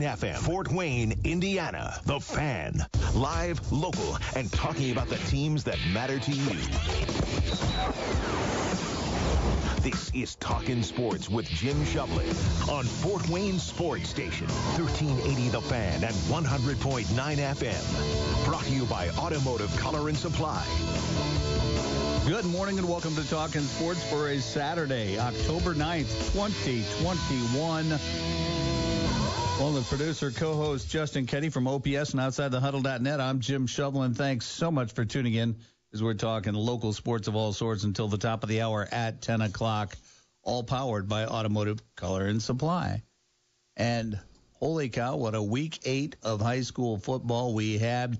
FM, Fort Wayne, Indiana. The Fan. Live, local, and talking about the teams that matter to you. This is Talkin' Sports with Jim Shovlin on Fort Wayne Sports Station, 1380 The Fan and 100.9 FM. Brought to you by Automotive Color and Supply. Good morning and welcome to Talking Sports for a Saturday, October 9th, 2021. Well, the producer, co-host Justin Kenny from OPS and Outside the Huddle.net. I'm Jim Shovlin. Thanks so much for tuning in as we're talking local sports of all sorts until the top of the hour at 10 o'clock, all powered by Automotive Color and Supply. And holy cow, what a week eight of high school football we had.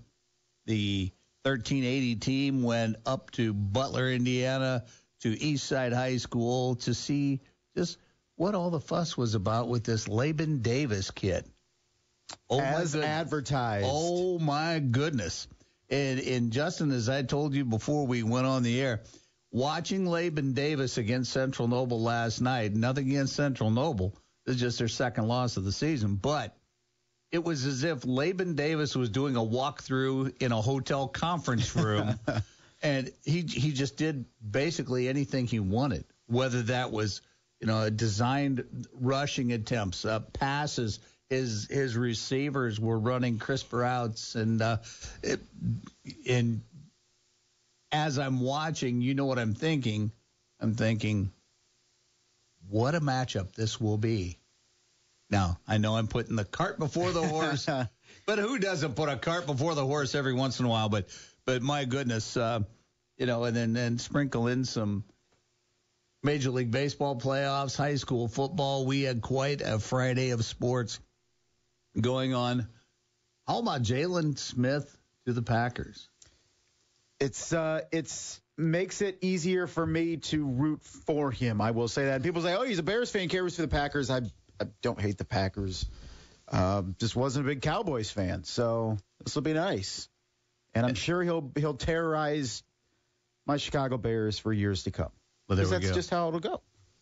The 1380 team went up to Butler, Indiana, to Eastside High School to see just what all the fuss was about with this Laban Davis kid. Oh As advertised. Oh my goodness. And, and Justin, as I told you before we went on the air, watching Laban Davis against Central Noble last night, nothing against Central Noble. This is just their second loss of the season. But it was as if Laban Davis was doing a walkthrough in a hotel conference room. and he he just did basically anything he wanted, whether that was you know designed rushing attempts, uh, passes, his his receivers were running crisp routes, and uh, it, and as I'm watching, you know what I'm thinking. I'm thinking, what a matchup this will be. Now I know I'm putting the cart before the horse, but who doesn't put a cart before the horse every once in a while? But but my goodness, uh, you know, and then then sprinkle in some Major League Baseball playoffs, high school football. We had quite a Friday of sports going on. How about Jalen Smith to the Packers? It's uh, it's makes it easier for me to root for him. I will say that. People say, "Oh, he's a Bears fan, cares for the Packers." I, I don't hate the Packers. Um, just wasn't a big Cowboys fan, so this will be nice. And I'm sure he'll he'll terrorize my Chicago Bears for years to come. Well, there we that's go. just how it'll go.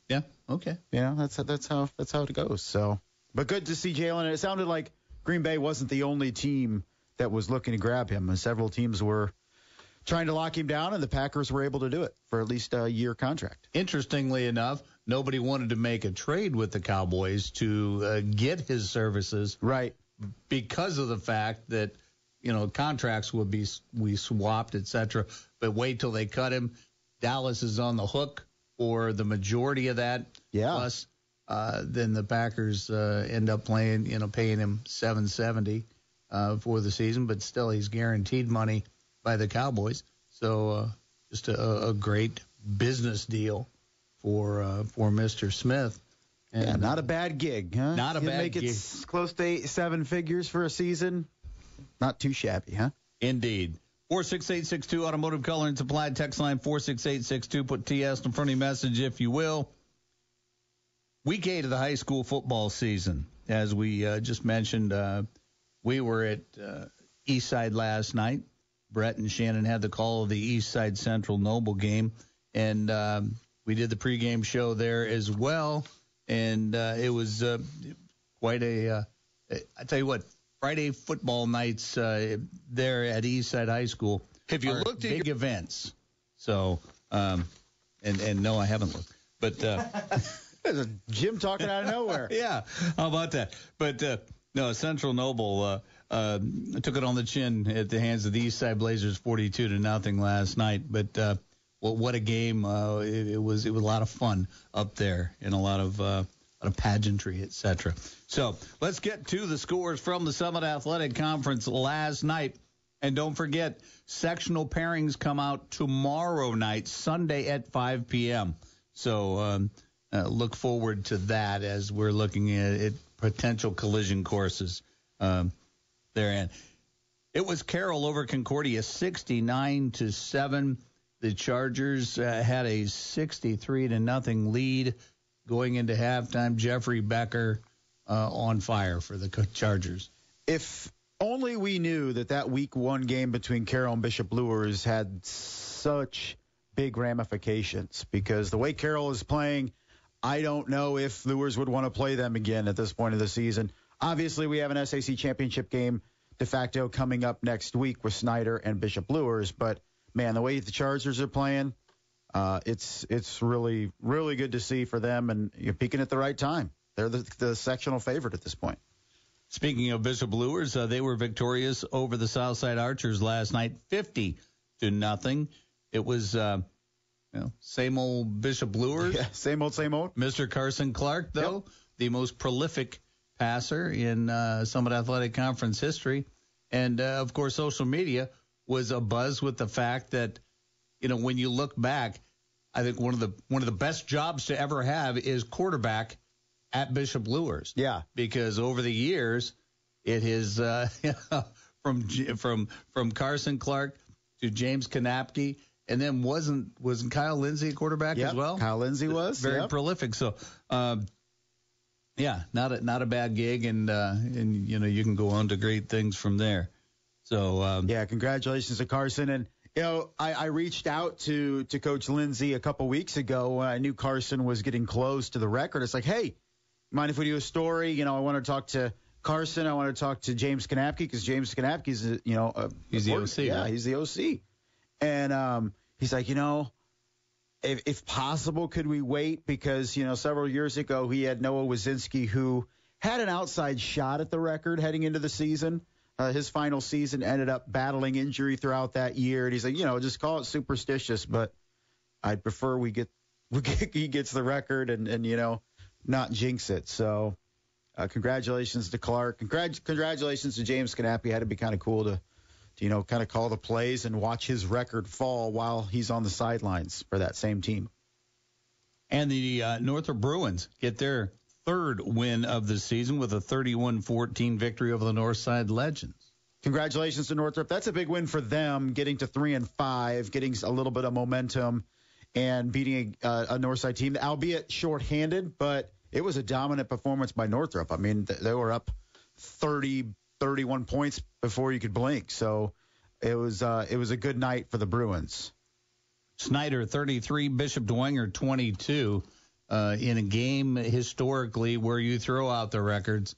Yeah. Okay. You know, that's that's how that's how it goes. So but good to see Jalen. It sounded like Green Bay wasn't the only team that was looking to grab him. and Several teams were trying to lock him down, and the Packers were able to do it for at least a year contract. Interestingly enough, nobody wanted to make a trade with the Cowboys to uh, get his services, right? Because of the fact that you know contracts would be we swapped, etc. But wait till they cut him. Dallas is on the hook for the majority of that. Yeah. Plus, uh, then the Packers uh, end up playing, you know, paying him 770 uh, for the season, but still he's guaranteed money by the Cowboys. So uh, just a, a great business deal for uh, for Mr. Smith. And yeah, not a bad gig, huh? Not a you bad make gig. it close to eight, seven figures for a season. Not too shabby, huh? Indeed. 46862 Automotive Color and Supply text line 46862. Put TS in front of your message if you will. Week eight of the high school football season. As we uh, just mentioned, uh, we were at uh, Eastside last night. Brett and Shannon had the call of the Eastside Central Noble game, and um, we did the pregame show there as well. And uh, it was uh, quite a. Uh, I tell you what, Friday football nights uh, there at Eastside High School. Have you looked at big your- events? So, um, and and no, I haven't looked, but. Uh, There's a Jim talking out of nowhere. yeah, how about that? But uh, no, Central Noble uh, uh, took it on the chin at the hands of the Eastside Blazers, 42 to nothing last night. But uh, well, what a game! Uh, it, it was it was a lot of fun up there and a lot of uh, of pageantry, etc. So let's get to the scores from the Summit Athletic Conference last night. And don't forget, sectional pairings come out tomorrow night, Sunday at 5 p.m. So um, uh, look forward to that as we're looking at, at potential collision courses um, therein. It was Carroll over Concordia, 69 to seven. The Chargers uh, had a 63 to nothing lead going into halftime. Jeffrey Becker uh, on fire for the Chargers. If only we knew that that week one game between Carroll and Bishop Luers had such big ramifications because the way Carroll is playing, I don't know if Luers would want to play them again at this point of the season. Obviously, we have an SAC championship game de facto coming up next week with Snyder and Bishop Luers. But man, the way the Chargers are playing, uh, it's it's really really good to see for them, and you're peaking at the right time. They're the, the sectional favorite at this point. Speaking of Bishop Luers, uh, they were victorious over the Southside Archers last night, 50 to nothing. It was, uh, you know, same old Bishop Luers. Yeah, same old, same old. Mr. Carson Clark, though, yep. the most prolific passer in uh, Summit Athletic Conference history. And, uh, of course, social media was abuzz with the fact that, you know, when you look back, I think one of the one of the best jobs to ever have is quarterback at Bishop Luers. Yeah. Because over the years, it has uh, from from from Carson Clark to James Kanapke, and then wasn't wasn't Kyle Lindsey a quarterback yep, as well? Kyle Lindsey was very yep. prolific. So. Um, yeah, not a not a bad gig, and uh, and you know you can go on to great things from there. So um, yeah, congratulations to Carson, and you know I, I reached out to to Coach Lindsay a couple weeks ago when I knew Carson was getting close to the record. It's like, hey, mind if we do a story? You know, I want to talk to Carson. I want to talk to James Kanapke because James Kanapke is, you know, a, he's the OC. Yeah, right? he's the OC. And um, he's like, you know, if, if possible, could we wait? Because, you know, several years ago, he had Noah Wazinski, who had an outside shot at the record heading into the season. Uh, his final season ended up battling injury throughout that year. And he's like, you know, just call it superstitious, but I'd prefer we get, we get he gets the record and, and, you know, not jinx it. So, uh, congratulations to Clark. Congrat- congratulations to James Kanapke. Had to be kind of cool to, to, you know, kind of call the plays and watch his record fall while he's on the sidelines for that same team. And the uh, Northrop Bruins get their third win of the season with a 31-14 victory over the Northside Legends. Congratulations to Northrop. That's a big win for them, getting to three and five, getting a little bit of momentum and beating a, a Northside team, albeit shorthanded, but it was a dominant performance by Northrop. I mean, they were up 30, 31 points before you could blink. So it was uh, it was a good night for the Bruins. Snyder 33, Bishop Dwenger 22 uh, in a game historically where you throw out the records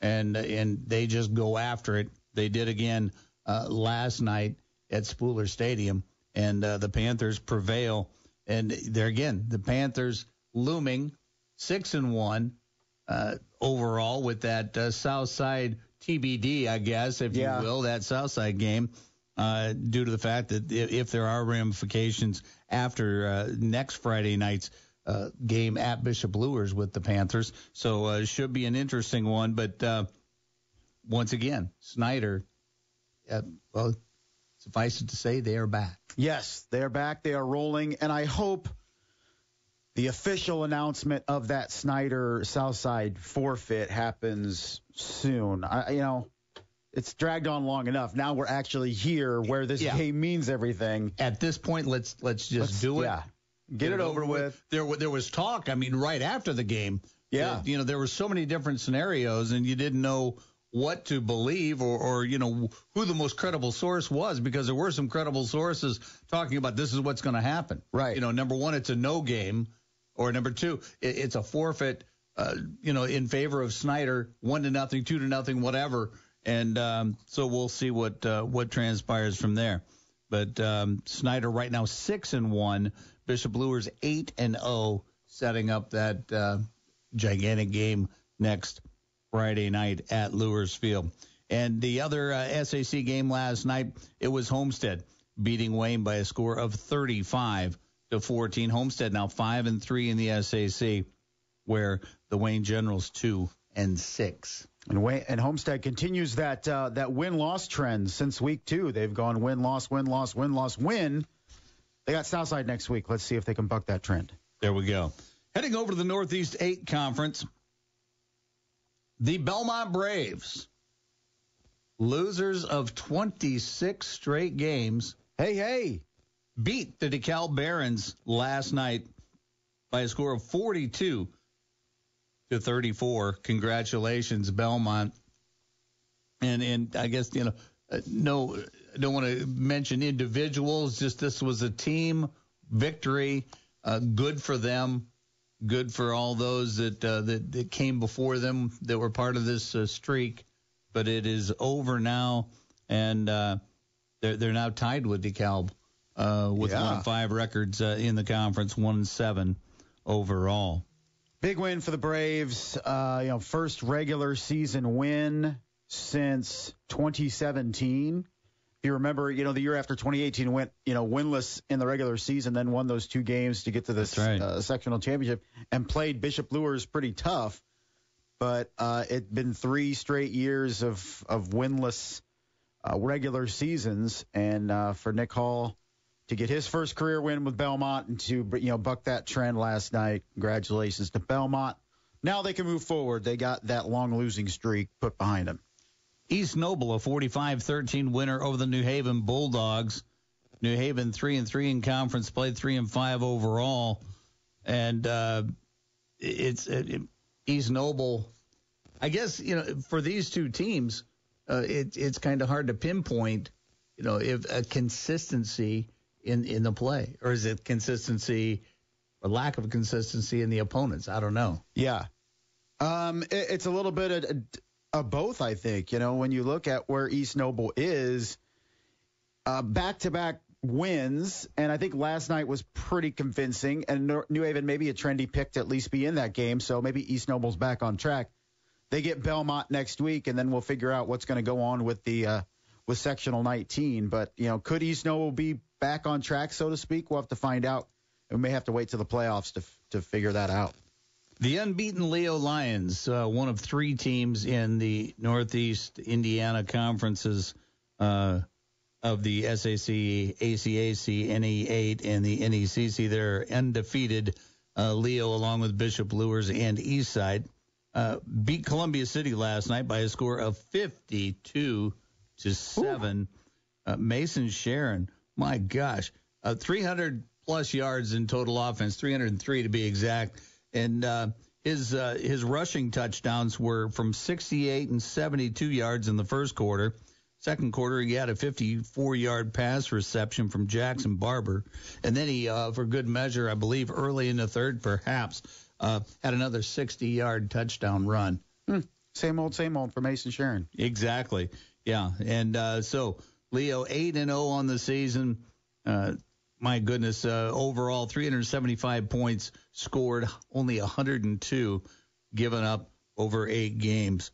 and and they just go after it. They did again uh, last night at Spuller Stadium, and uh, the Panthers prevail and there again, the Panthers looming six and one uh, overall with that uh, South Side TBD, I guess, if yeah. you will, that South Side game. Uh, due to the fact that if there are ramifications after uh, next Friday night's uh, game at Bishop Luers with the Panthers, so uh, should be an interesting one. But uh, once again, Snyder, uh, well, suffice it to say, they are back. Yes, they are back. They are rolling, and I hope the official announcement of that Snyder Southside forfeit happens soon. I, you know, it's dragged on long enough. Now we're actually here where this yeah. game means everything. At this point, let's let's just let's, do it. Yeah. Get, it, over, with. There there was talk. I mean, right after the game. Yeah. That, you know, there were so many different scenarios, and you didn't know what to believe or, or, you know, who the most credible source was because there were some credible sources talking about this is what's going to happen. Right. You know, number one, it's a no game, or number two, it, it's a forfeit, uh, you know, in favor of Snyder, one to nothing, two to nothing, whatever. And um, so we'll see what uh, what transpires from there. But um, Snyder right now six and one, Bishop Luers eight and 0, setting up that uh, gigantic game next Friday night at Luers Field. And the other uh, SAC game last night, it was Homestead beating Wayne by a score of 35 to 14. Homestead now 5 and 3 in the SAC, where the Wayne Generals 2 and 6. And, Wayne, and Homestead continues that uh, that win loss trend since week two. They've gone win loss win loss win loss win. They got Southside next week. Let's see if they can buck that trend. There we go. Heading over to the Northeast 8 Conference. The Belmont Braves, losers of 26 straight games. Hey, hey. Beat the DeKalb Barons last night by a score of 42 to 34. Congratulations, Belmont. And and I guess you know, uh, no, don't want to mention individuals. Just this was a team victory. Uh, good for them. good for all those that uh, that, that came before them that were part of this uh, streak. But it is over now, and uh, they're they're now tied with DeKalb uh, with Yeah. one and five records uh, in the conference, one and seven overall. Big win for the Braves. Uh, you know, first regular season win since 2017. If you remember, you know, the year after 2018 went, you know, winless in the regular season, then won those two games to get to this right. uh, sectional championship and played Bishop Luers pretty tough. But uh, it'd been three straight years of of winless uh, regular seasons, and uh, for Nick Hall to get his first career win with Belmont and to you know buck that trend last night. Congratulations to Belmont. Now they can move forward. They got that long losing streak put behind them. East Noble, a 45-13 winner over the New Haven Bulldogs. New Haven three and three in conference play, three and five overall, and uh, it's it, East Noble. I guess you know for these two teams, uh, it, it's kind of hard to pinpoint, you know, if a consistency in in the play, or is it consistency or lack of consistency in the opponents? I don't know. Yeah. Um, it, it's a little bit of, of both, I think. You know, when you look at where East Noble is, back to back wins, and I think last night was pretty convincing. And New Haven maybe a trendy pick to at least be in that game, so maybe East Noble's back on track. They get Belmont next week, and then we'll figure out what's going to go on with the uh, with sectional 19. But you know, could East Noble be back on track, so to speak? We'll have to find out. We may have to wait to the playoffs to to figure that out. The unbeaten Leo Lions, uh, one of three teams in the Northeast Indiana conferences uh, of the SAC, ACAC, NE8, and the NECC. They're undefeated. Uh, Leo, along with Bishop Luers and Eastside, uh, beat Columbia City last night by a score of 52 to seven. Uh, Mason Sharon, my gosh, uh, 300 plus yards in total offense, 303 to be exact. And uh, his uh, his rushing touchdowns were from 68 and 72 yards in the first quarter. Second quarter, he had a 54 yard pass reception from Jackson Barber. And then he, uh, for good measure, I believe early in the third, perhaps, uh, had another 60 yard touchdown run. Same old, same old for Mason Sharon. Exactly. Yeah. And uh, so Leo eight and zero on the season. My goodness. Uh, overall, 375 points scored, only 102 given up over eight games.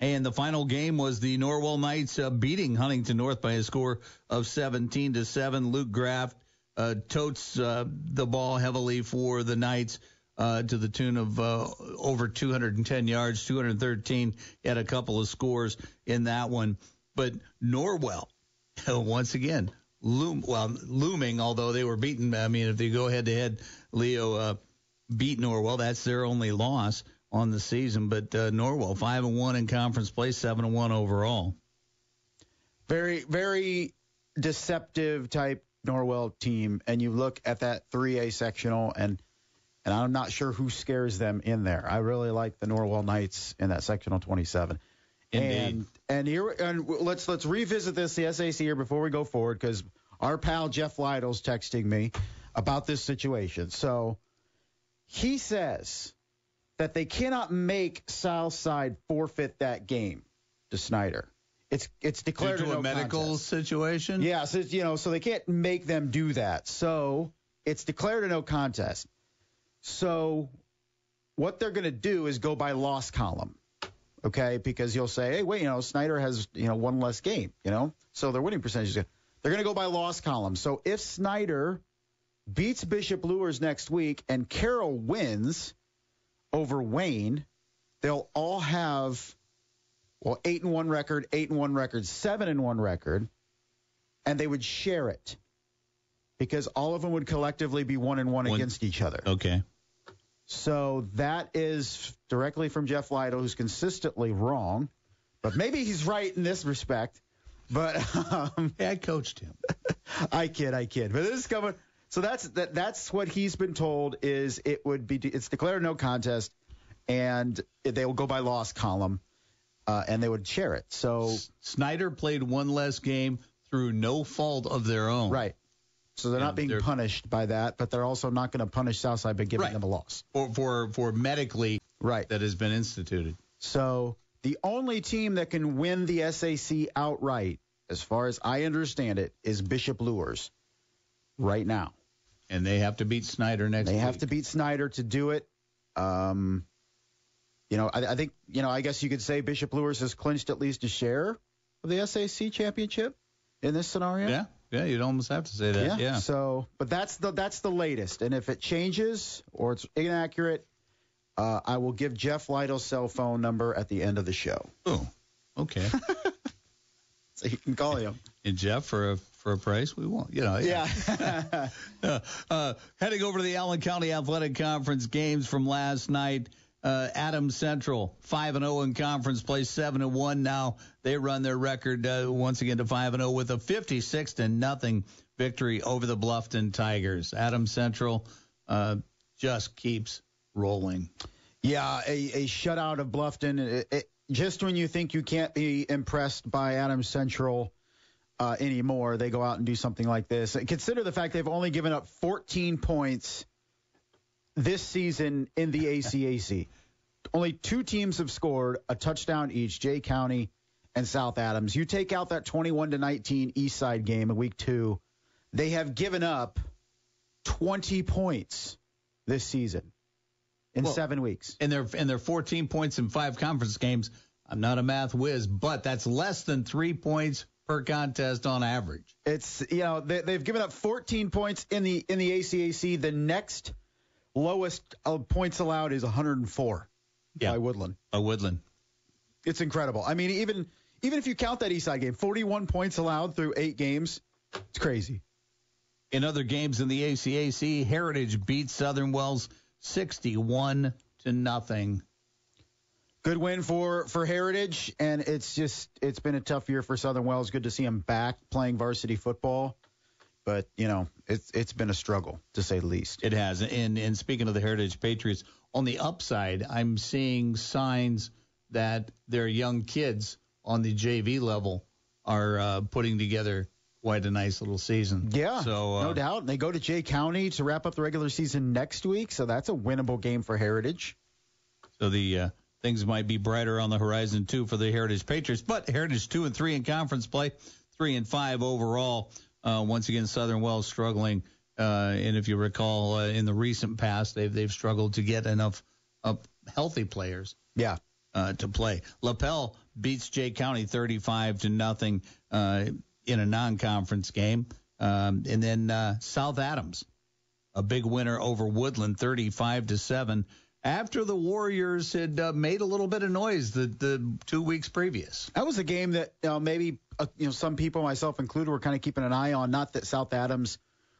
And the final game was the Norwell Knights uh, beating Huntington North by a score of 17 to seven. Luke Graft uh, totes uh, the ball heavily for the Knights uh, to the tune of uh, over 210 yards, 213. He had a couple of scores in that one. But Norwell, once again, loom, well, looming, although they were beaten. I mean, if they go head to head, Leo uh, beat Norwell. That's their only loss on the season. But uh, Norwell, 5 and 1 in conference play, 7 and 1 overall. Very, very deceptive type Norwell team. And you look at that 3A sectional, and and I'm not sure who scares them in there. I really like the Norwell Knights in that sectional 27. Indeed. And and here and let's let's revisit this the SAC here before we go forward because our pal Jeff Lytle's texting me about this situation. So he says that they cannot make Southside forfeit that game to Snyder. It's it's Due declared to no a medical contest. situation? Yeah, so you know, so they can't make them do that. So it's declared a no contest. So what they're going to do is go by loss column, okay? Because you'll say, hey, wait, you know, Snyder has you know one less game, you know, so their winning percentage is good. They're going to go by loss column. So if Snyder beats Bishop Luers next week and Carroll wins over Wayne, they'll all have well eight and one record, eight and one record, seven and one record, and they would share it because all of them would collectively be one and one, One- against each other. Okay. So that is directly from Jeff Lytle, who's consistently wrong, but maybe he's right in this respect. But um, Hey, I coached him. I kid, I kid. But this is coming. So that's that. That's what he's been told. Is it would be it's declared no contest, and they will go by loss column, uh, and they would share it. So Snyder played one less game through no fault of their own. right, So they're Yeah, not being they're- punished by that, but they're also not going to punish Southside by giving Right. them a loss. for for for medically Right. that has been instituted. So the only team that can win the SAC outright, as far as I understand it, is Bishop Luers right now. And they have to beat Snyder next They week. have to beat Snyder to do it. Um, you know, I, I think, you know, I guess you could say Bishop Luers has clinched at least a share of the SAC championship in this scenario. Yeah, yeah, you'd almost have to say that. Yeah. So, but that's the that's the latest, and if it changes or it's inaccurate, uh, I will give Jeff Lytle's cell phone number at the end of the show, Oh, okay. so you can call him. and Jeff, for a for a price, we won't. You know. yeah. Uh, uh, heading over to the Allen County Athletic Conference games from last night. Uh, Adams Central five and zero in conference play, seven and one now. They run their record uh, once again to five and zero with a fifty six to nothing victory over the Bluffton Tigers. Adams Central uh, just keeps rolling. Yeah, a, a shutout of Bluffton. It, it, just when you think you can't be impressed by Adams Central uh, anymore, they go out and do something like this. Consider the fact they've only given up 14 points this season in the ACAC. only two teams have scored a touchdown each: Jay County and South Adams. You take out that 21 to 19 East Side game in Week Two, they have given up 20 points this season in Well, seven weeks. and they're and they're 14 points in five conference games. I'm not a math whiz, but that's less than three points per contest on average. It's you know they, they've given up 14 points in the in the ACAC. The next lowest uh, points allowed is 104 Yeah. by Woodlan. A Woodlan. It's incredible. I mean, even even if you count that Eastside game, 41 points allowed through eight games. It's crazy. In other games in the ACAC, Heritage beat Southern Wells 61 to nothing. Good win for for Heritage, and it's just it's been a tough year for Southern Wells. Good to see them back playing varsity football, but you know it's it's been a struggle to say the least. It has. And and speaking of the Heritage Patriots, on the upside, I'm seeing signs that their young kids on the JV level are uh, putting together quite a nice little season. Yeah, So uh, no doubt. And they go to Jay County to wrap up the regular season next week, so that's a winnable game for Heritage. So the uh, things might be brighter on the horizon too for the Heritage Patriots. But Heritage two and three in conference play, three and five overall. Uh, once again, Southern Wells struggling. Uh, and if you recall, uh, in the recent past, they've they've struggled to get enough uh, healthy players Yeah, uh, to play. Lapel beats Jay County 35 to nothing uh, in a non-conference game, um, and then uh, South Adams, a big winner over Woodlan 35 to seven. After the Warriors had uh, made a little bit of noise the, the two weeks previous. that was a game that uh, maybe uh, you know some people, myself included, were kind of keeping an eye on. Not that South Adams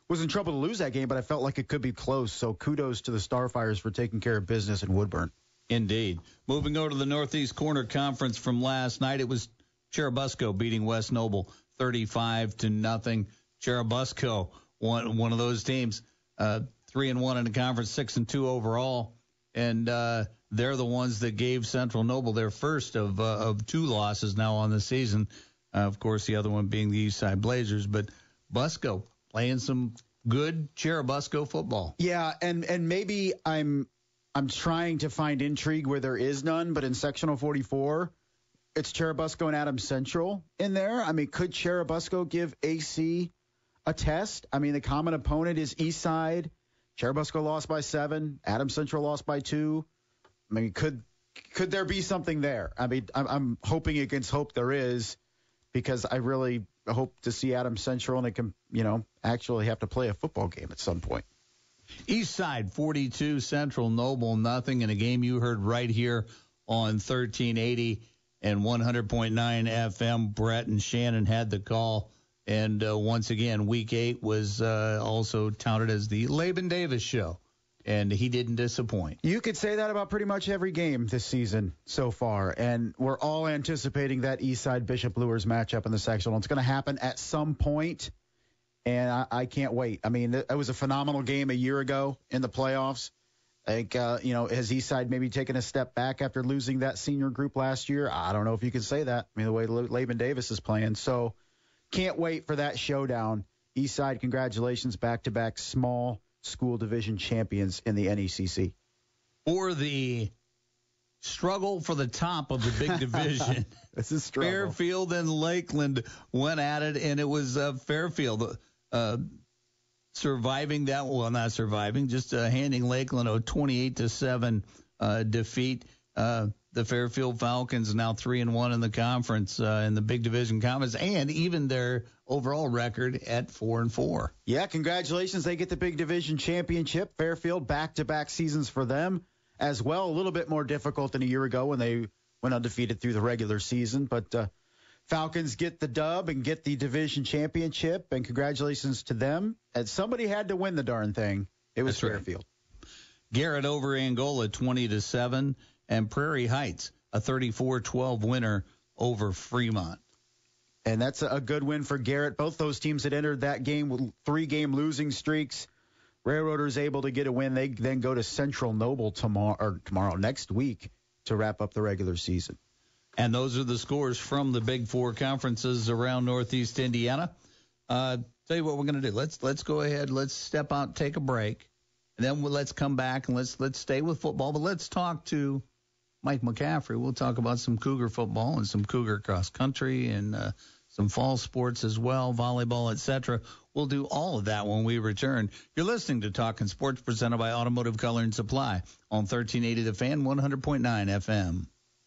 was in trouble to lose that game, but I felt like it could be close. So kudos to the Starfires for taking care of business in Woodburn. Indeed. Moving over to the Northeast Corner Conference from last night, it was Churubusco beating West Noble 35 to nothing. Churubusco, one one of those teams, uh, three and one in the conference, six and two overall, and uh, they're the ones that gave Central Noble their first of uh, of two losses now on the season. Uh, of course, the other one being the Eastside Blazers, but Busco playing some good Churubusco football. Yeah, and and maybe I'm I'm trying to find intrigue where there is none, but in sectional 44, it's Churubusco and Adam Central in there. I mean, could Churubusco give AC a test? I mean, the common opponent is Eastside. Churubusco lost by seven. Adam Central lost by two. I mean, could could there be something there? I mean, I'm, I'm hoping against hope there is, because I really hope to see Adam Central and they can, you know, actually have to play a football game at some point. East Side 42, Central Noble nothing in a game you heard right here on 1380 and 100.9 FM. Brett and Shannon had the call. And uh, once again, week eight was uh, also touted as the Laban Davis show. And he didn't disappoint. You could say that about pretty much every game this season so far, and we're all anticipating that Eastside Bishop Luers matchup in the sectional. It's going to happen at some point, and I, I can't wait. I mean, it was a phenomenal game a year ago in the playoffs. I think, uh, you know, has Eastside maybe taken a step back after losing that senior group last year? I don't know if you can say that. I mean, the way Laban Davis is playing. So can't wait for that showdown Eastside, congratulations, back-to-back small school division champions in the NECC. For the struggle for the top of the big division. this is struggle. Fairfield and Lakeland went at it, and it was uh, Fairfield uh, surviving that. Well, not surviving, just uh, handing Lakeland a 28 to seven uh, defeat. Uh, the Fairfield Falcons now three and one in the conference uh, in the Big Division Conference, and even their overall record at four and four. Yeah, congratulations! They get the Big Division championship. Fairfield back-to-back seasons for them as well. A little bit more difficult than a year ago when they went undefeated through the regular season, but Falcons get the dub and get the division championship, and congratulations to them. And somebody had to win the darn thing. It was That's Fairfield. Right. Garrett over Angola, twenty to seven and Prairie Heights, a 34-12 winner over Fremont. And that's a good win for Garrett. Both those teams had entered that game with three-game losing streaks. Railroaders able to get a win. They then go to Central Noble tomorrow or tomorrow next week to wrap up the regular season. And those are the scores from the Big Four conferences around Northeast Indiana. Uh, tell you what we're going to do. Let's let's go ahead. Let's step out, take a break, and then we'll, let's come back and let's let's stay with football. But let's talk to Mike McCaffrey. We'll talk about some Cougar football and some Cougar cross country and uh, some fall sports as well, volleyball, etc. We'll do all of that when we return. You're listening to Talking Sports presented by Automotive Color and Supply on 1380 The Fan, 100.9 FM.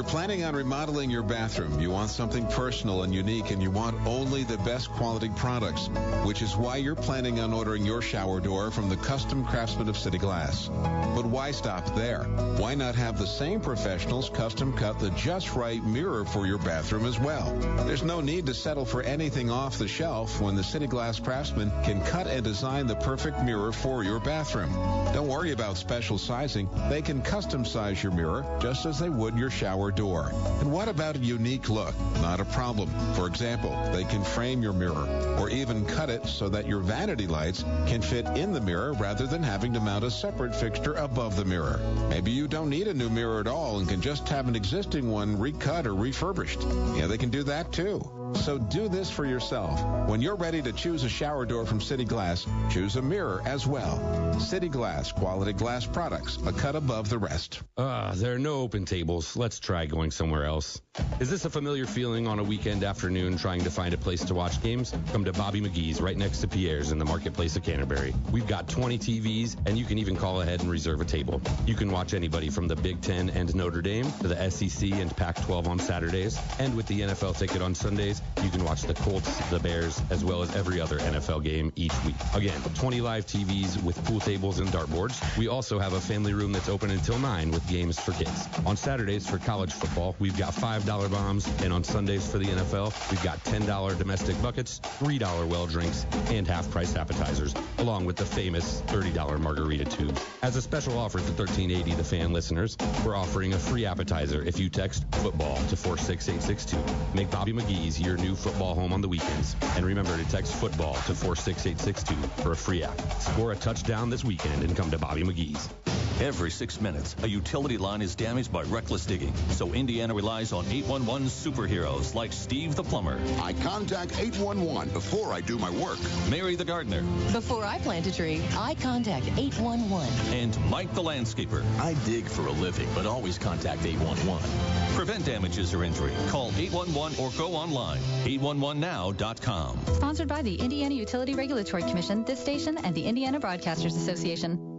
You're planning on remodeling your bathroom. You want something personal and unique, and you want only the best quality products, which is why you're planning on ordering your shower door from the custom craftsmen of City Glass. But why stop there? Why not have the same professionals custom cut the just right mirror for your bathroom as well? There's no need to settle for anything off the shelf when the City Glass craftsman can cut and design the perfect mirror for your bathroom. Don't worry about special sizing. They can custom size your mirror just as they would your shower door. And what about a unique look? Not a problem. For example, they can frame your mirror or even cut it so that your vanity lights can fit in the mirror rather than having to mount a separate fixture above the mirror. Maybe you don't need a new mirror at all and can just have an existing one recut or refurbished. Yeah, they can do that too. So do this for yourself. When you're ready to choose a shower door from City Glass, choose a mirror as well. City Glass, quality glass products, a cut above the rest. Ah, uh, there are no open tables. Let's try going somewhere else. Is this a familiar feeling on a weekend afternoon trying to find a place to watch games? Come to Bobby McGee's right next to Pierre's in the marketplace of Canterbury. We've got 20 TVs, and you can even call ahead and reserve a table. You can watch anybody from the Big Ten and Notre Dame to the SEC and Pac 12 on Saturdays. And with the NFL ticket on Sundays, you can watch the Colts, the Bears, as well as every other NFL game each week. Again, 20 live TVs with pool tables and dartboards. We also have a family room that's open until 9 with games for kids. On Saturdays for college football, we've got $5 bombs, and on Sundays for the NFL, we've got $10 domestic buckets, $3 well drinks, and half-price appetizers, along with the famous $30 margarita tube. As a special offer for 1380 The Fan listeners, we're offering a free appetizer if you text football to 46862. Make Bobby McGee's your new football home on the weekends. And remember to text football to 46862 for a free app. Score a touchdown this weekend and come to Bobby McGee's. Every six minutes, a utility line is damaged by reckless digging. So Indiana relies on 811 superheroes like Steve the plumber. I contact 811 before I do my work. Mary the gardener. Before I plant a tree, I contact 811. And Mike the landscaper. I dig for a living, but always contact 811. Prevent damages or injury. Call 811 or go online. 811now.com. Sponsored by the Indiana Utility Regulatory Commission, this station, and the Indiana Broadcasters Association.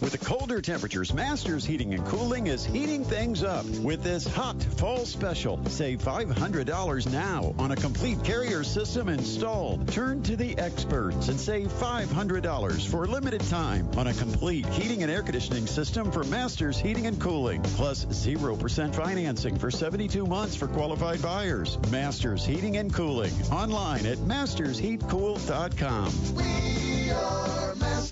With the colder temperatures, Masters Heating and Cooling is heating things up with this hot fall special. Save $500 now on a complete carrier system installed. Turn to the experts and save $500 for a limited time on a complete heating and air conditioning system for Masters Heating and Cooling. Plus 0% financing for 72 months for qualified buyers. Masters Heating and Cooling. Online at mastersheatcool.com. We are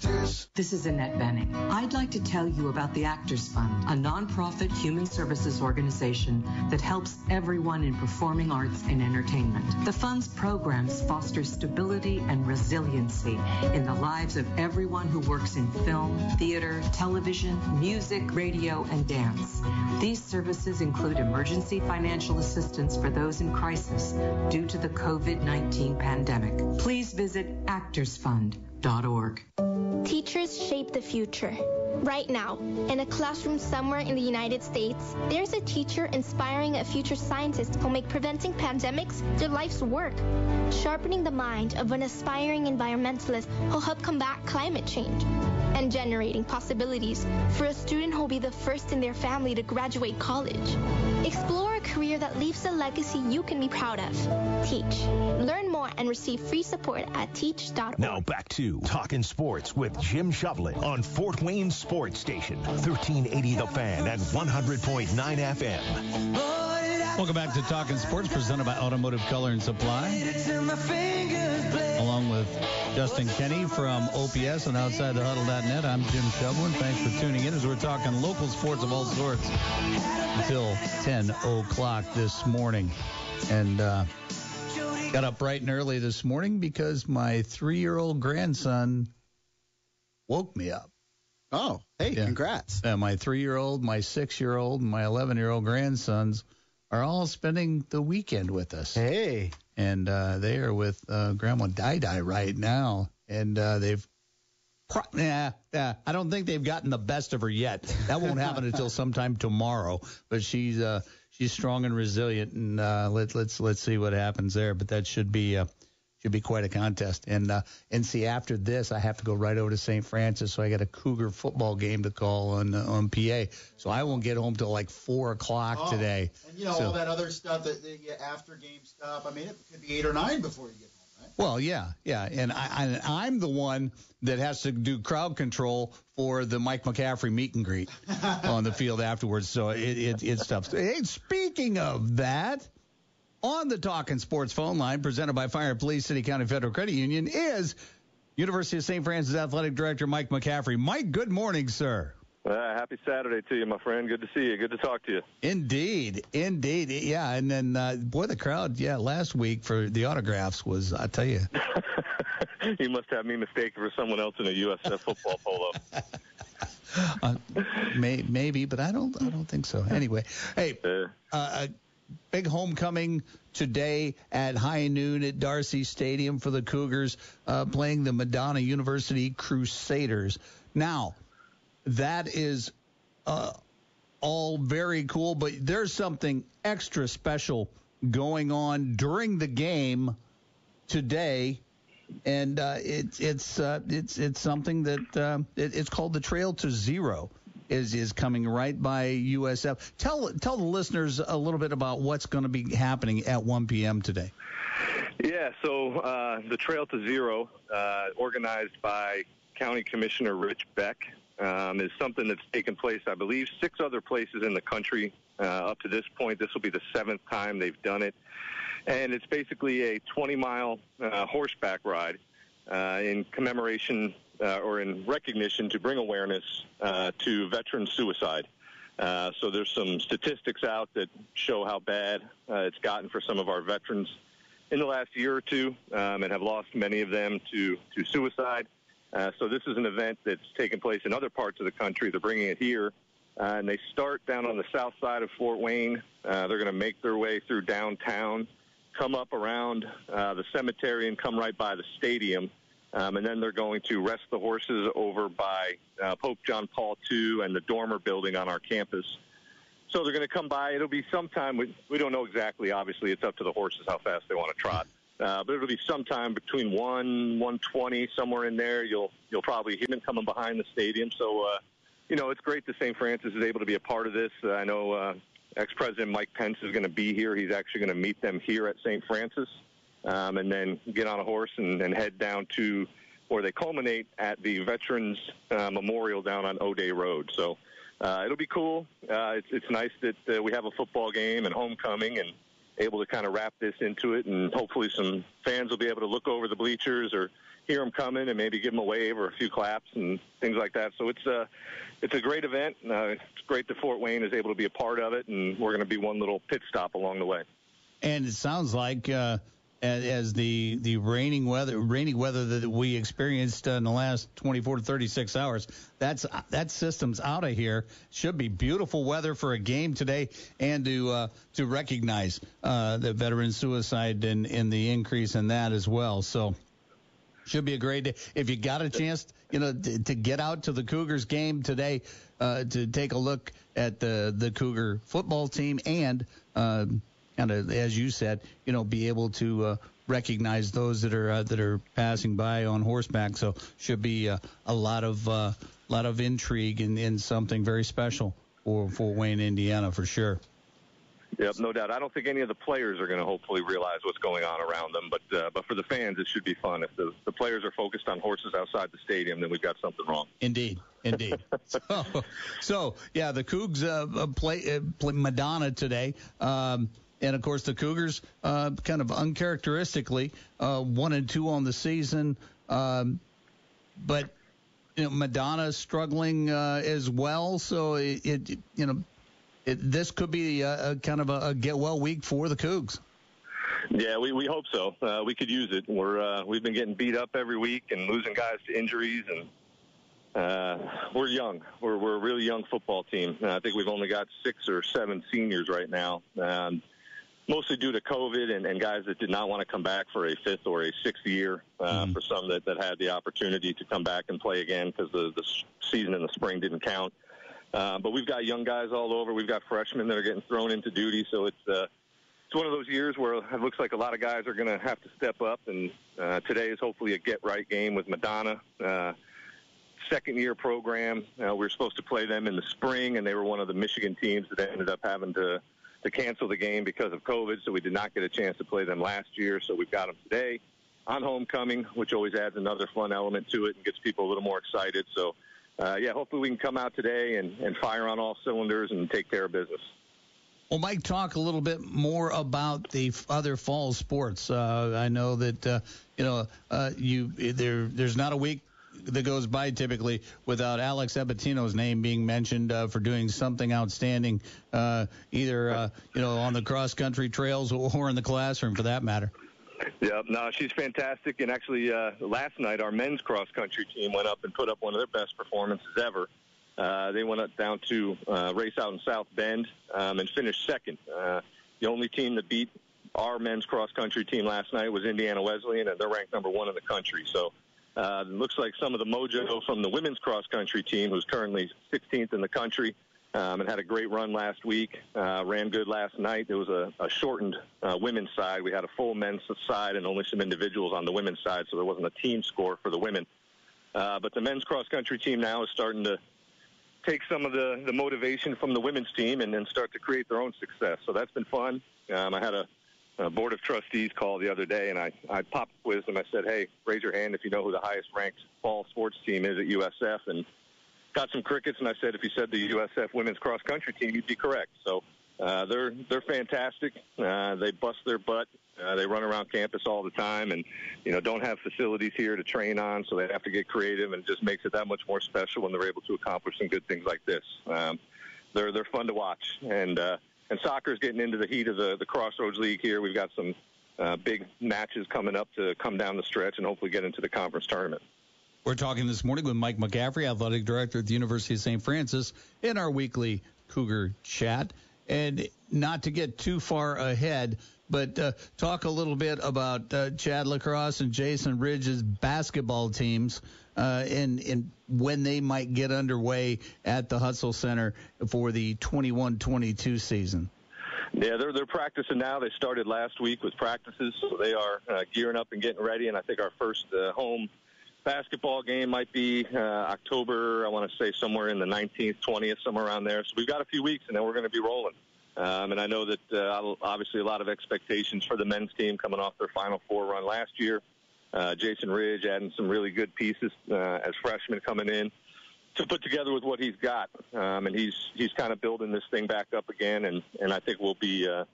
Masters. This is Annette Bening. I'd like to tell you about the Actors Fund, a nonprofit human services organization that helps everyone in performing arts and entertainment. The fund's programs foster stability and resiliency in the lives of everyone who works in film, theater, television, music, radio, and dance. These services include emergency financial assistance for those in crisis due to the COVID 19 pandemic. Please visit Teachers shape the future. Right now, in a classroom somewhere in the United States, there's a teacher inspiring a future scientist who'll make preventing pandemics their life's work, sharpening the mind of an aspiring environmentalist who'll help combat climate change, and generating possibilities for a student who'll be the first in their family to graduate college. Explore a career that leaves a legacy you can be proud of. Teach. Learn more and receive free support at teach.org. Now back to Talking Sports with Jim Shovlin on Fort Wayne Sports Station, 1380 The Fan and 100.9 FM. Welcome back to Talking Sports, presented by Automotive Color and Supply. Along with Justin Kenny from OPS and Outside the Huddle.net, I'm Jim Shovlin. Thanks for tuning in as we're talking local sports of all sorts until 10 o'clock this morning. And uh, got up bright and early this morning because my three year old grandson woke me up. Oh, hey, Yeah. congrats. Uh, my three year old, my six year old, and my 11 year old grandsons are all spending the weekend with us. Hey. And uh, they are with uh, Grandma Dai Dai right now. And uh, they've. Pro- yeah, yeah. I don't think they've gotten the best of her yet. That won't happen until sometime tomorrow. But she's uh, she's strong and resilient, and uh, let's let's let's see what happens there. But that should be uh, should be quite a contest. And uh, and see after this, I have to go right over to St. Francis, so I got a Cougar football game to call on uh, on PA. So I won't get home till like four o'clock Oh, today. And you know So- all that other stuff that the after game stuff. I mean, it could be eight or nine before you get home. Well, yeah, yeah, and I, I I'm the one that has to do crowd control for the Mike McCaffrey meet and greet on the field afterwards. So it, it it's tough. Hey, speaking of that, on the Talking Sports phone line, presented by Fire and Police City County Federal Credit Union, is University of St. Francis Athletic Director Mike McCaffrey. Mike, good morning, sir. Uh, happy Saturday to you, my friend. Good to see you. Good to talk to you. Indeed, indeed, yeah. And then, uh, boy, the crowd, yeah, last week for the autographs was, I tell you, you must have me mistaken for someone else in a USF football polo. uh, may, maybe, but I don't, I don't think so. Anyway, hey, uh, a big homecoming today at high noon at D'Arcy Stadium for the Cougars, uh, playing the Madonna University Crusaders. Now, that is uh, all very cool, but there's something extra special going on during the game today and uh, it's it's uh, it's it's something that uh, it, it's called the Trail to Zero. Is is coming right by USF. Tell tell the listeners a little bit about what's going to be happening at 1 p.m. today. Yeah, so uh, the Trail to Zero, uh, organized by County Commissioner Rich Beck, um, is something that's taken place, I believe, six other places in the country uh, up to this point. This will be the seventh time they've done it. And it's basically a 20 mile uh, horseback ride uh, in commemoration uh, or in recognition to bring awareness uh, to veteran suicide. Uh, so there's some statistics out that show how bad uh, it's gotten for some of our veterans in the last year or two, um, and have lost many of them to to suicide. Uh, so this is an event that's taking place in other parts of the country. They're bringing it here, uh, and they start down on the south side of Fort Wayne. They're going to make their way through downtown, come up around the cemetery, and come right by the stadium. Um, and then they're going to rest the horses over by uh, Pope John Paul II and the Doermer building on our campus. So they're going to come by. It'll be sometime. We, we don't know exactly. Obviously, it's up to the horses how fast they want to trot. Uh, but it'll be sometime between one, one twenty, somewhere in there. You'll you'll probably hear them coming behind the stadium. So, uh, you know, it's great that St. Francis is able to be a part of this. Uh, I know uh, ex-president Mike Pence is going to be here. He's actually going to meet them here at St. Francis, um, and then get on a horse and, and head down to where they culminate at the Veterans uh, Memorial down on O'Day Road. So. Uh, it'll be cool. Uh, it's, it's nice that uh, we have a football game and homecoming and able to kind of wrap this into it, and hopefully some fans will be able to look over the bleachers or hear them coming and maybe give them a wave or a few claps and things like that. So it's a it's a great event. Uh, it's great that Fort Wayne is able to be a part of it, and we're going to be one little pit stop along the way. And it sounds like uh, as, the the raining weather rainy weather that we experienced in the last 24 to 36 hours. That's that system's out of here. Should be beautiful weather for a game today and to uh, to recognize uh, the veteran suicide and, and the increase in that as well. So should be a great day. If you got a chance you know to, to get out to the Cougars game today uh, to take a look at the the Cougar football team and uh, kind of as you said, you know, be able to uh, recognize those that are uh, that are passing by on horseback. So should be uh, a lot of uh, lot of intrigue in, in something very special for for Wayne, Indiana, for sure. Yep, no doubt. I don't think any of the players are going to hopefully realize what's going on around them, but uh, but for the fans, it should be fun. If the, the players are focused on horses outside the stadium, then we've got something wrong. Indeed, indeed. so, so yeah, the Cougs uh, play, uh, play Madonna today. Um, and of course, the Cougars, uh, kind of uncharacteristically, uh, one and two on the season. Um, but you know, Madonna struggling uh, as well. So it, it you know, it, this could be a, a kind of a, a, get well week for the Cougs. Yeah, we, we hope so. Uh, we could use it. We're uh, we've been getting beat up every week and losing guys to injuries, and uh, we're young. We're we're a really young football team. I think we've only got six or seven seniors right now. Um, mostly due to COVID and, and guys that did not want to come back for a fifth or a sixth year. Uh, mm-hmm. For some that, that had the opportunity to come back and play again because the, the season in the spring didn't count. Uh, but we've got young guys all over. We've got freshmen that are getting thrown into duty. So it's uh, it's one of those years where it looks like a lot of guys are going to have to step up. And uh, today is hopefully a get right game with Madonna. Uh, second year program. Uh, we were supposed to play them in the spring, and they were one of the Michigan teams that ended up having to to cancel the game because of COVID, so we did not get a chance to play them last year. So we've got them today on homecoming, which always adds another fun element to it and gets people a little more excited. So, uh, yeah, hopefully we can come out today and, and fire on all cylinders and take care of business. Well, Mike, talk a little bit more about the other fall sports. Uh, I know that uh, you know uh, you there. There's not a week that goes by typically without Alex Ebatino's name being mentioned uh, for doing something outstanding, uh, either uh, you know on the cross country trails or in the classroom for that matter. Yeah, no, she's fantastic. And actually, uh, last night our men's cross country team went up and put up one of their best performances ever. Uh, they went up down to uh, race out in South Bend um, and finished second. Uh, the only team that beat our men's cross country team last night was Indiana Wesleyan, and they're ranked number one in the country. So uh, looks like some of the mojo from the women's cross country team, who's currently 16th in the country, um, and had a great run last week. Uh, ran good last night. There was a, a shortened uh, women's side. We had a full men's side and only some individuals on the women's side, so there wasn't a team score for the women. Uh, but the men's cross country team now is starting to take some of the, the motivation from the women's team and then start to create their own success. So that's been fun. Um, I had a uh, board of trustees call the other day, and I, I popped quiz them. I said, hey, raise your hand if you know who the highest ranked fall sports team is at USF. And got some crickets, and I said, if you said the USF women's cross country team, you'd be correct. So uh, they're they're fantastic. Uh, they bust their butt. Uh, they run around campus all the time, and you know don't have facilities here to train on, so they have to get creative, and it just makes it that much more special when they're able to accomplish some good things like this. Um, they're they're fun to watch, and uh, and soccer is getting into the heat of the, the Crossroads League here. We've got some uh, big matches coming up to come down the stretch and hopefully get into the conference tournament. We're talking this morning with Mike McCaffrey, athletic director at the University of St. Francis, in our weekly Cougar chat. And not to get too far ahead, but uh, talk a little bit about uh, Chad LaCroix and Jason Ridge's basketball teams uh, and, and when they might get underway at the Hutzell Center for the 21-22 season. Yeah, they're they're practicing now. They started last week with practices, so they are uh, gearing up and getting ready. And I think our first uh, home basketball game might be uh, October. I want to say somewhere in the 19th, 20th, somewhere around there. So we've got a few weeks, and then we're going to be rolling. Um, and I know that uh, obviously a lot of expectations for the men's team coming off their Final Four run last year. Uh, Jason Ridge adding some really good pieces uh, as freshmen coming in to put together with what he's got, um, and he's he's kind of building this thing back up again, and and I think we'll be uh,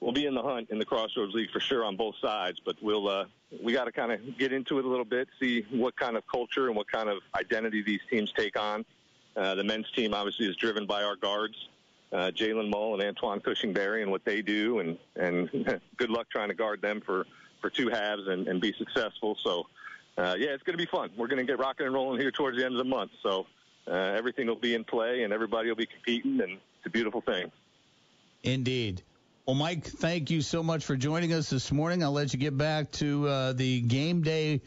we'll be in the hunt in the Crossroads League for sure on both sides, but we'll uh, we got to kind of get into it a little bit, see what kind of culture and what kind of identity these teams take on. Uh, the men's team obviously is driven by our guards uh, Jalen Mull and Antoine Cushing Berry and what they do, and and good luck trying to guard them for for two halves and, and be successful. So, uh, yeah, it's going to be fun. We're going to get rocking and rolling here towards the end of the month. So, uh, everything will be in play, and everybody will be competing, and it's a beautiful thing. Indeed. Well, Mike, thank you so much for joining us this morning. I'll let you get back to uh, the game day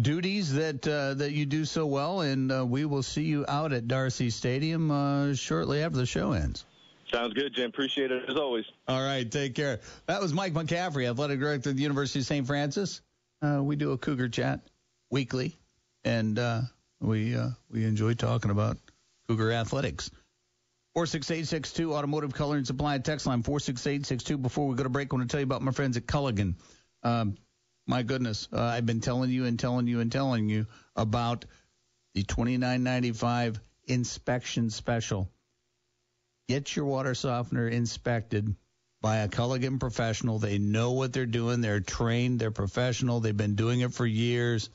duties that uh, that you do so well, and uh, we will see you out at D'Arcy Stadium uh, shortly after the show ends. Sounds good, Jim. Appreciate it as always. All right, take care. That was Mike McCaffrey, athletic director of the University of St. Francis. Uh, we do a Cougar chat weekly, and uh, we uh, we enjoy talking about Cougar athletics. Four six eight six two Automotive Color and Supply text line four six eight six two. Before we go to break, I want to tell you about my friends at Culligan. Um, my goodness, uh, I've been telling you and telling you and telling you about the twenty nine ninety five inspection special get your water softener inspected by a Culligan professional. They know what they're doing. They're trained. They're professional. They've been doing it for years.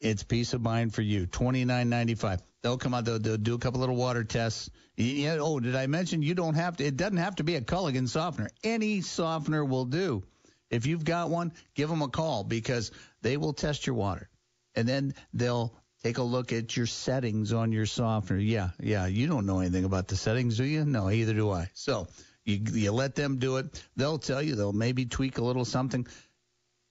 It's peace of mind for you. Twenty nine ninety five. They'll come out. They'll, they'll, do a couple little water tests. Yeah, oh, did I mention you don't have to? It doesn't have to be a Culligan softener. Any softener will do. If you've got one, give them a call because they will test your water, and then they'll Take a look at your settings on your softener. Yeah, yeah. You don't know anything about the settings, do you? No, either do I. So you, you let them do it. They'll tell you. They'll maybe tweak a little something,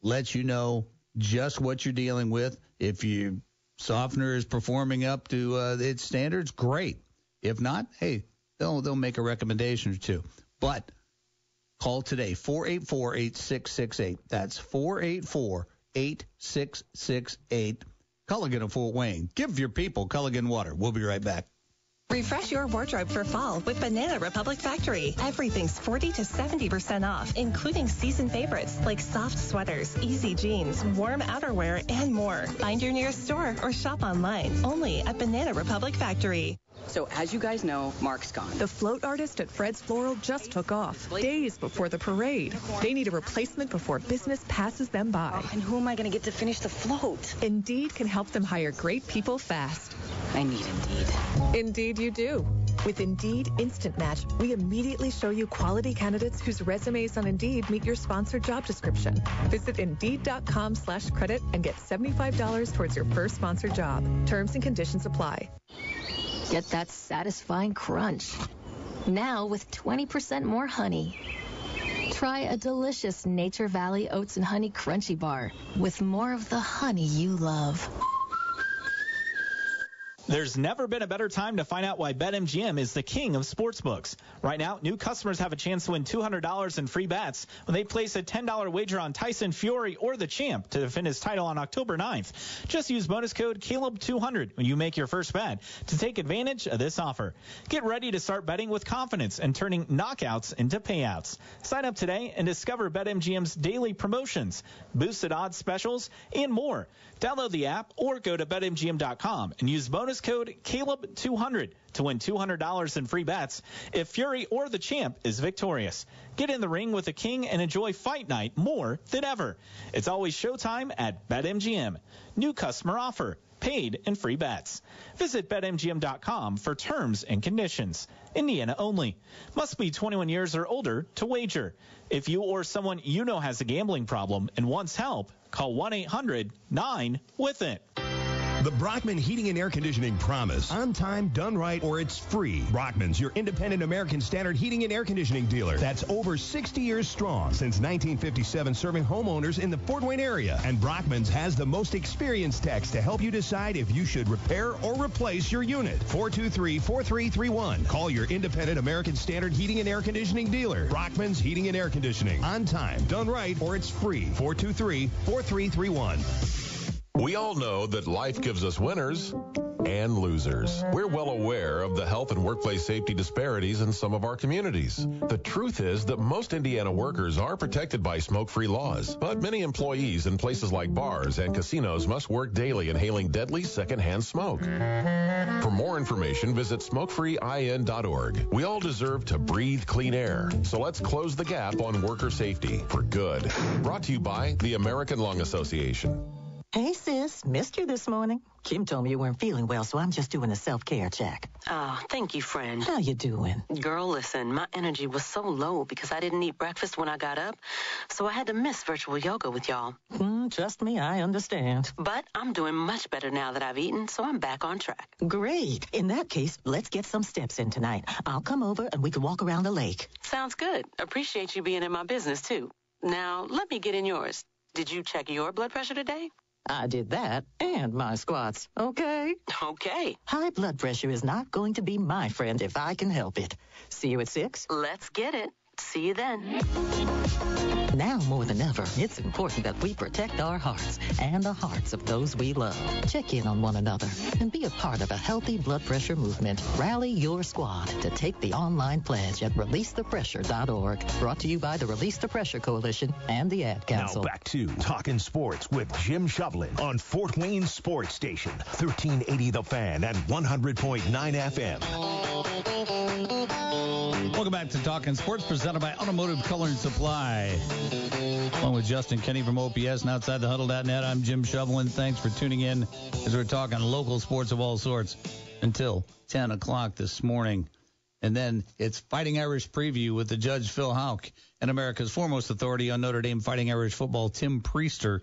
let you know just what you're dealing with. If your softener is performing up to uh, its standards, great. If not, hey, they'll they'll make a recommendation or two. But call today 484-8668. That's 484-8668 Culligan of Fort Wayne. Give your people Culligan water. We'll be right back. Refresh your wardrobe for fall with Banana Republic Factory. Everything's 40 to 70% off, including season favorites like soft sweaters, easy jeans, warm outerwear, and more. Find your nearest store or shop online only at Banana Republic Factory. So as you guys know, Mark's gone. The float artist at Fred's Floral just took off days before the parade. They need a replacement before business passes them by. Oh, and who am I going to get to finish the float? Indeed can help them hire great people fast. I need Indeed. Indeed you do. With Indeed Instant Match, we immediately show you quality candidates whose resumes on Indeed meet your sponsored job description. Visit Indeed.com slash credit and get $75 towards your first sponsored job. Terms and conditions apply. Get that satisfying crunch. Now with 20% more honey. Try a delicious Nature Valley Oats and Honey Crunchy Bar with more of the honey you love. There's never been a better time to find out why BetMGM is the king of sportsbooks. Right now, new customers have a chance to win $200 in free bets when they place a $10 wager on Tyson Fury or the champ to defend his title on October 9th. Just use bonus code Caleb200 when you make your first bet to take advantage of this offer. Get ready to start betting with confidence and turning knockouts into payouts. Sign up today and discover BetMGM's daily promotions, boosted odds specials, and more. Download the app or go to betmgm.com and use bonus code Caleb200 to win $200 in free bets if Fury or the champ is victorious. Get in the ring with the king and enjoy fight night more than ever. It's always showtime at BetMGM. New customer offer. Paid and free bets. Visit BetMGM.com for terms and conditions. Indiana only. Must be 21 years or older to wager. If you or someone you know has a gambling problem and wants help, call 1 800 9 with it. The Brockman Heating and Air Conditioning promise. On time, done right, or it's free. Brockman's your independent American standard heating and air conditioning dealer. That's over 60 years strong. Since 1957, serving homeowners in the Fort Wayne area. And Brockman's has the most experienced techs to help you decide if you should repair or replace your unit. 423-4331. Call your independent American standard heating and air conditioning dealer. Brockman's Heating and Air Conditioning. On time, done right, or it's free. 423-4331. We all know that life gives us winners and losers. We're well aware of the health and workplace safety disparities in some of our communities. The truth is that most Indiana workers are protected by smoke-free laws, but many employees in places like bars and casinos must work daily inhaling deadly secondhand smoke. For more information, visit smokefreein.org. We all deserve to breathe clean air, so let's close the gap on worker safety for good. Brought to you by the American Lung Association. Hey, sis. Missed you this morning. Kim told me you weren't feeling well, so I'm just doing a self-care check. Oh, thank you, friend. How you doing? Girl, listen, my energy was so low because I didn't eat breakfast when I got up, so I had to miss virtual yoga with y'all. Mm, trust me, I understand. But I'm doing much better now that I've eaten, so I'm back on track. Great. In that case, let's get some steps in tonight. I'll come over and we can walk around the lake. Sounds good. Appreciate you being in my business, too. Now, let me get in yours. Did you check your blood pressure today? I did that and my squats. Okay? Okay. High blood pressure is not going to be my friend if I can help it. See you at 6? Let's get it. See you then. Now more than ever, it's important that we protect our hearts and the hearts of those we love. Check in on one another and be a part of a healthy blood pressure movement. Rally your squad to take the online pledge at releasethepressure.org. Brought to you by the Release the Pressure Coalition and the Ad Council. Now back to Talking Sports with Jim Shovlin on Fort Wayne Sports Station, 1380 The Fan and 100.9 FM. Welcome back to Talking Sports, presented by Automotive Color and Supply. Along with Justin Kenny from OPS and outside the huddle.net, I'm Jim Shovlin. Thanks for tuning in as we're talking local sports of all sorts until 10 o'clock this morning. And then it's Fighting Irish preview with the judge Phil Houck and America's foremost authority on Notre Dame Fighting Irish football, Tim Priester.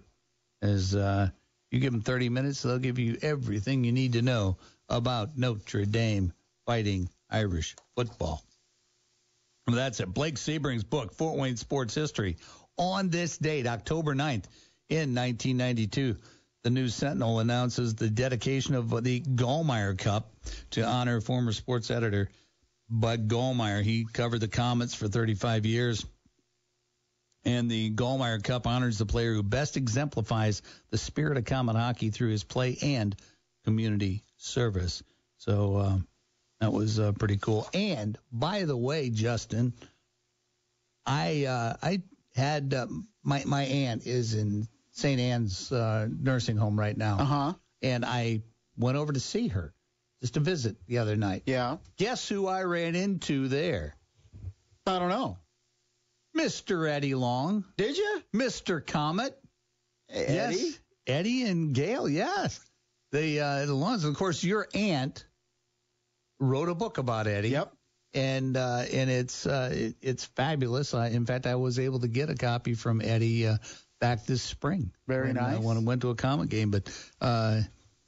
As uh, you give them 30 minutes, they'll give you everything you need to know about Notre Dame Fighting Irish football. That's it. Blake Sebring's book, Fort Wayne Sports History. On this date, October 9th, in 1992, the News Sentinel announces the dedication of the Gallmeyer Cup to honor former sports editor Bud Gallmeyer. He covered the Komets for 35 years. And the Gallmeyer Cup honors the player who best exemplifies the spirit of Komet hockey through his play and community service. So, uh, that was uh, pretty cool. And by the way, Justin, I uh, I had uh, my my aunt is in St. Anne's uh, nursing home right now. Uh huh. And I went over to see her just to visit the other night. Yeah. Guess who I ran into there? I don't know. Mr. Eddie Long. Did you? Mr. Komet. Eddie? Yes. Eddie and Gail, yes. The uh, the Longs. Of course, your aunt wrote a book about Eddie. Yep. And uh, and it's uh, it, it's fabulous. I, in fact, I was able to get a copy from Eddie uh, back this spring. Very when, nice. Uh, when I went to a Komet game, but uh,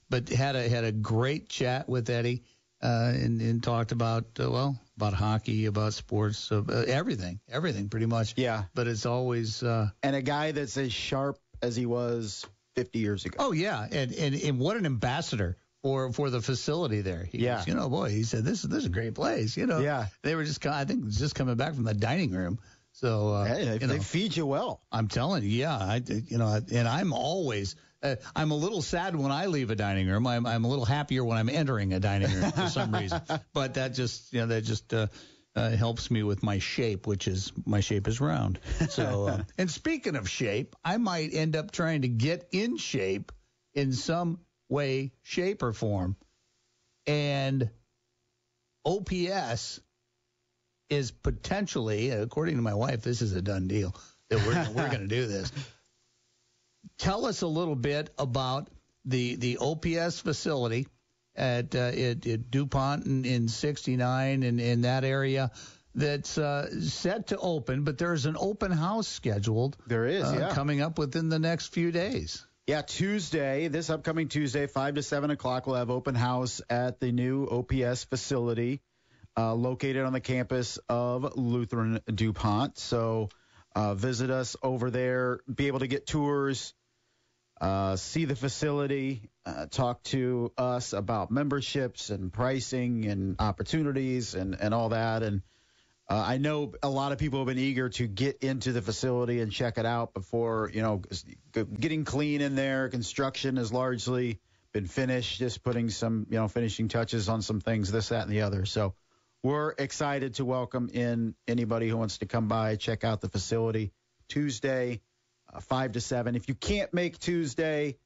but had a had a great chat with Eddie uh, and, and talked about uh, well about hockey, about sports, uh, everything, everything pretty much. Yeah. But it's always uh, And a guy that's as sharp as he was 50 years ago. Oh yeah, and and, and what an ambassador for for the facility there. He Yeah. goes, you know, boy, he said this is this is a great place. You know, Yeah. They were just, I think, just coming back from the dining room. So uh, Hey, they, you they know, feed you well. I'm telling you, yeah, I, you know, and I'm always. Uh, I'm a little sad when I leave a dining room. I'm, I'm a little happier when I'm entering a dining room for some reason. But that just, you know, that just uh, uh, helps me with my shape, which is my shape is round. So, uh, and speaking of shape, I might end up trying to get in shape in some way, shape, or form. And OPS is potentially, according to my wife, this is a done deal that we're we're going to do this. Tell us a little bit about the the OPS facility at uh, at, at DuPont in, in 69 and in that area that's uh, set to open, but there's an open house scheduled. There is, uh, yeah. coming up within the next few days. Yeah, Tuesday, this upcoming Tuesday, 5 to 7 o'clock, we'll have open house at the new OPS facility uh, located on the campus of Lutheran DuPont. So uh, visit us over there, be able to get tours, uh, see the facility, uh, talk to us about memberships and pricing and opportunities and, and all that. And uh, I know a lot of people have been eager to get into the facility and check it out before, you know, getting clean in there. Construction has largely been finished, just putting some, you know, finishing touches on some things, this, that, and the other. So we're excited to welcome in anybody who wants to come by, check out the facility Tuesday, uh, 5 to 7. If you can't make Tuesday,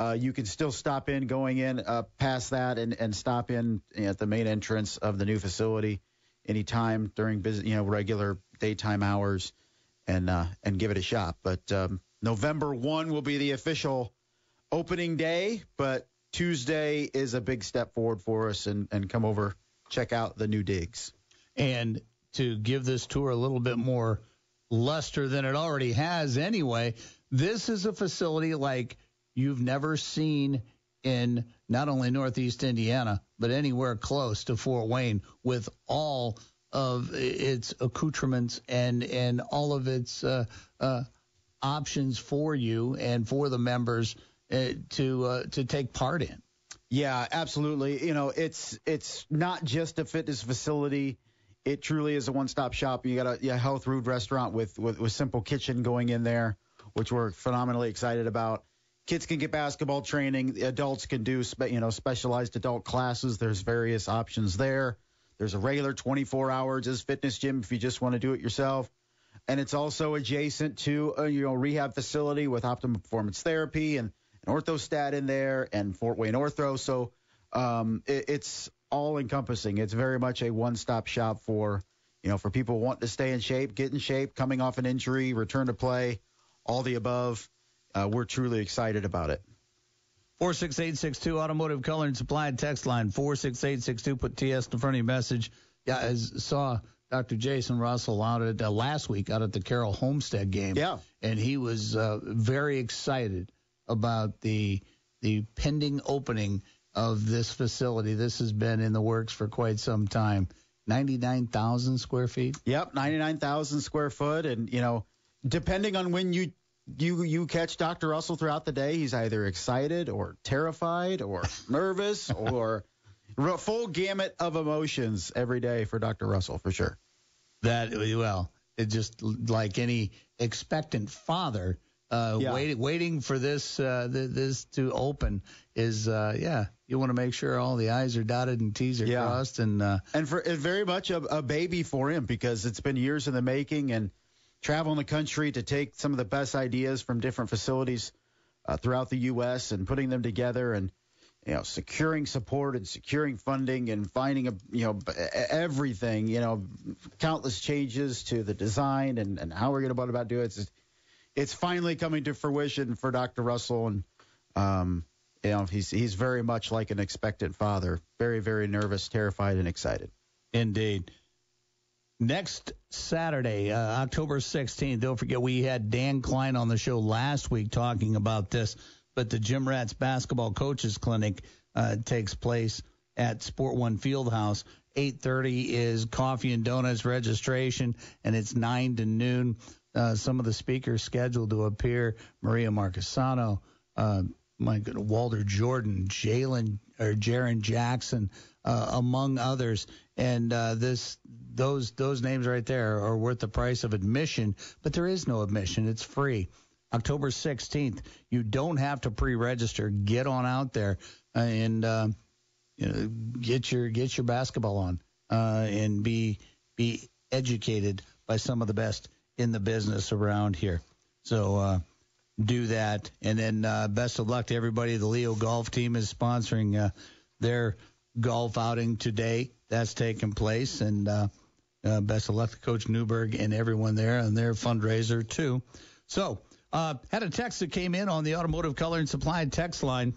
uh, you can still stop in going in uh, past that and, and stop in at the main entrance of the new facility anytime during business, you know, regular daytime hours, and uh, and give it a shot. But um, November one will be the official opening day, but Tuesday is a big step forward for us, and and come over check out the new digs. And to give this tour a little bit more luster than it already has anyway, this is a facility like you've never seen in not only Northeast Indiana, but anywhere close to Fort Wayne with all of its accoutrements and, and all of its uh, uh, options for you and for the members uh, to uh, to take part in. Yeah, absolutely. You know, it's it's not just a fitness facility. It truly is a one-stop shop. You got a, a health food restaurant with, with with simple kitchen going in there, which we're phenomenally excited about kids can get basketball training. Adults can do, spe- you know, specialized adult classes. There's various options there. There's a regular 24 hour just fitness gym if you just want to do it yourself. And it's also adjacent to a you know rehab facility with optimum performance therapy and an orthostat in there and Fort Wayne Ortho. So um, it, it's all encompassing. It's very much a one stop shop for you know for people wanting to stay in shape, get in shape, coming off an injury, return to play, all the above uh, we're truly excited about it. 46862 Automotive Color and Supply text line 46862. Put TS in front of your message. Yeah, as saw Dr. Jason Russell out at uh, last week out at the Carroll Homestead game. Yeah, and he was uh, very excited about the the pending opening of this facility. This has been in the works for quite some time. 99,000 square feet. Yep, 99,000 square foot, and you know, depending on when you you you catch Dr. Russell throughout the day, he's either excited or terrified or nervous or a full gamut of emotions every day for Dr. Russell for sure. That well, it just like any expectant father uh, yeah. waiting waiting for this uh, th- this to open is uh, yeah you want to make sure all the i's are dotted and t's are yeah. crossed and uh, and for very much a, a baby for him because it's been years in the making and traveling the country to take some of the best ideas from different facilities uh, throughout the U.S. and putting them together and you know securing support and securing funding and finding a you know everything you know countless changes to the design and, and how we're going to about do it. It's, it's finally coming to fruition for Dr. Russell and um, you know he's he's very much like an expectant father, very very nervous, terrified, and excited. Indeed next Saturday, uh, October 16th. Don't forget, we had Dan Klein on the show last week talking about this, but the Gym Rats Basketball Coaches Clinic uh, takes place at Sport One Fieldhouse. 8:30 is coffee and donuts registration, and it's nine to noon. Uh, some of the speakers scheduled to appear: Maria Marcasano, uh, my good Walter Jordan, Jalen or Jaron Jackson, uh, among others. And uh, this those those names right there are worth the price of admission, but there is no admission. It's free. October 16th. You don't have to pre-register. Get on out there and uh, you know, get your get your basketball on uh, and be be educated by some of the best in the business around here. So uh, do that, and then uh, best of luck to everybody. The Leo Golf Team is sponsoring uh, their golf outing today. That's taking place, and uh, uh, best of luck to Coach Newberg and everyone there and their fundraiser too. So, uh, had a text that came in on the Automotive Color and Supply text line.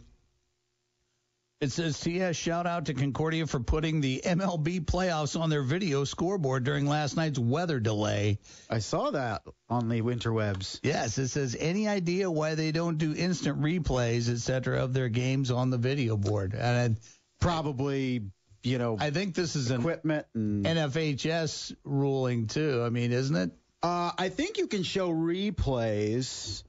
It says TS shout out to Concordia for putting the MLB playoffs on their video scoreboard during last night's weather delay. I saw that on the interwebs. Yes, it says any idea why they don't do instant replays, etc., of their games on the video board? And probably, you know, I think this is equipment an and NFHS ruling too. I mean, isn't it? Uh, I think you can show replays.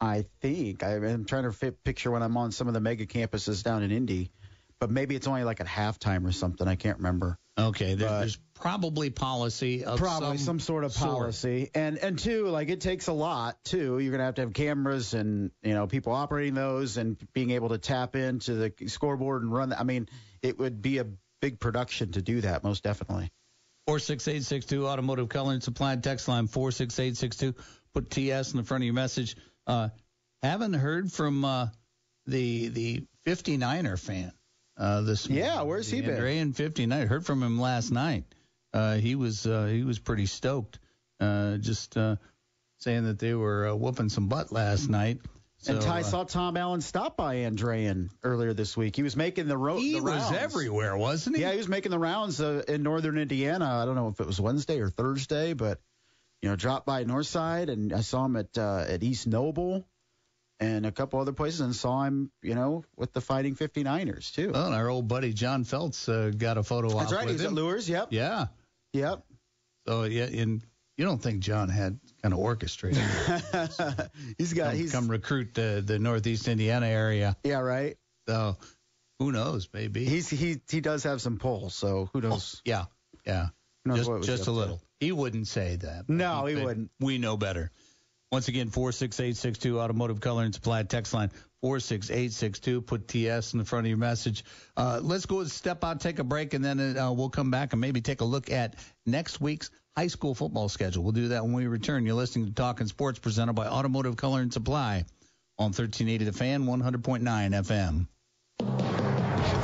I think I, am trying to fit, picture when I'm on some of the mega campuses down in Indy, but maybe it's only like at halftime or something. I can't remember. Okay, there, there's probably policy of probably some, some, sort of sort. policy, and and two, like it takes a lot too. You're gonna have to have cameras and you know people operating those and being able to tap into the scoreboard and run. I mean, it would be a big production to do that, most definitely. 46862 Automotive Color and Supply text line 46862. Put TS in the front of your message. Uh, haven't heard from uh, the the 59er fan uh, this morning. Yeah, where's he been? Andrean 59. Heard from him last night. Uh, he was uh, he was pretty stoked. Uh, just uh, saying that they were uh, whooping some butt last night. and So, Ty uh, saw Tom Allen stop by Andrean earlier this week. He was making the road. He the was rounds. everywhere, wasn't he? Yeah, he was making the rounds uh, in northern Indiana. I don't know if it was Wednesday or Thursday, but you know, dropped by Northside and I saw him at uh, at East Noble and a couple other places, and saw him, you know, with the Fighting 59ers too. Well, and our old buddy John Feltz uh, got a photo op That's right. He with was at him. Luers. Yep. Yeah. Yep. So yeah, and you don't think John had kind of orchestrated? he's got. come, he's come recruit the the Northeast Indiana area. Yeah, right. So who knows? Maybe he's he he does have some pull. So who oh, knows? yeah, yeah. Knows just just a to. little. He wouldn't say that. No, he but wouldn't. We know better. Once again, four six eight six two Automotive Color and Supply text line four six eight six two. Put TS in the front of your message. Uh, let's go step out, take a break, and then uh, we'll come back and maybe take a look at next week's high school football schedule. We'll do that when we return. You're listening to Talking Sports presented by Automotive Color and Supply on 1380 The Fan, 100.9 FM.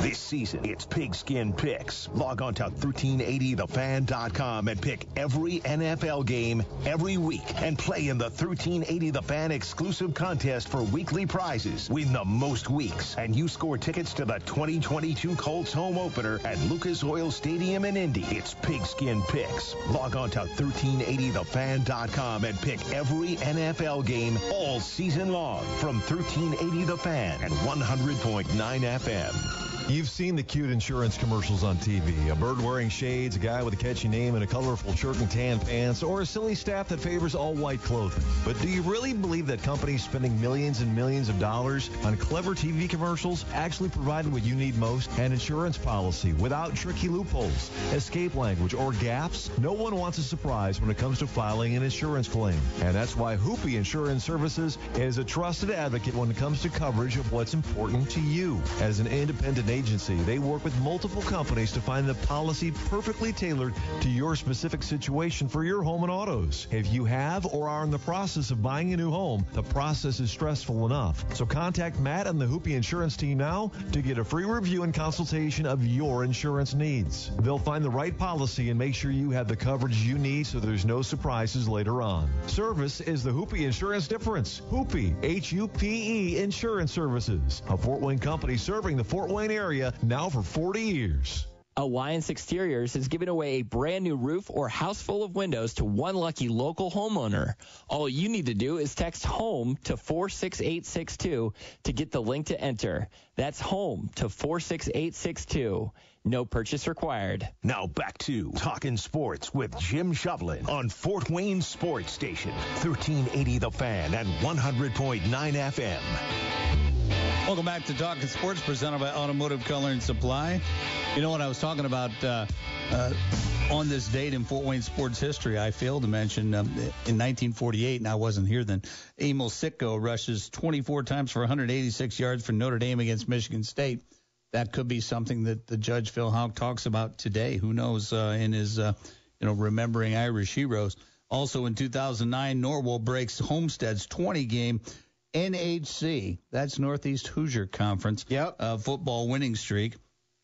This season, it's Pigskin Picks. Log on to 1380thefan.com and pick every NFL game every week and play in the 1380 The Fan exclusive contest for weekly prizes. Win the most weeks, and you score tickets to the 2022 Colts home opener at Lucas Oil Stadium in Indy. It's Pigskin Picks. Log on to 1380thefan.com and pick every NFL game all season long from 1380 The Fan and 100.9 FM. You've seen the cute insurance commercials on TV. A bird wearing shades, a guy with a catchy name and a colorful shirt and tan pants, or a silly staff that favors all white clothing. But do you really believe that companies spending millions and millions of dollars on clever TV commercials actually provide what you need most? An insurance policy without tricky loopholes, escape language, or gaps? No one wants a surprise when it comes to filing an insurance claim. And that's why Hupe Insurance Services is a trusted advocate when it comes to coverage of what's important to you. As an independent agency, they work with multiple companies to find the policy perfectly tailored to your specific situation for your home and autos. If you have or are in the process of buying a new home, the process is stressful enough. So contact Matt and the Hupe Insurance team now to get a free review and consultation of your insurance needs. They'll find the right policy and make sure you have the coverage you need so there's no surprises later on. Service is the Hupe Insurance difference. Hupe, H-U-P-E Insurance Services, a Fort Wayne company serving the Fort Wayne area now for 40 years. Alliance Exteriors is giving away a brand new roof or house full of windows to one lucky local homeowner. All you need to do is text HOME to 46862 to get the link to enter. That's HOME to 46862. No purchase required. Now back to Talking Sports with Jim Shovlin on Fort Wayne Sports Station, 1380 The Fan and 100.9 FM. Welcome back to Talking Sports, presented by Automotive Color and Supply. You know what I was talking about uh, uh, on this date in Fort Wayne sports history? I failed to mention um, in 1948, and I wasn't here then. Emil Sitko rushes 24 times for 186 yards for Notre Dame against Michigan State. That could be something that the Judge Phil Houck talks about today. Who knows? Uh, in his, uh, you know, remembering Irish heroes. Also in 2009, Norwell breaks Homestead's 20 game NHC, that's Northeast Hoosier Conference, yep. uh, football winning streak.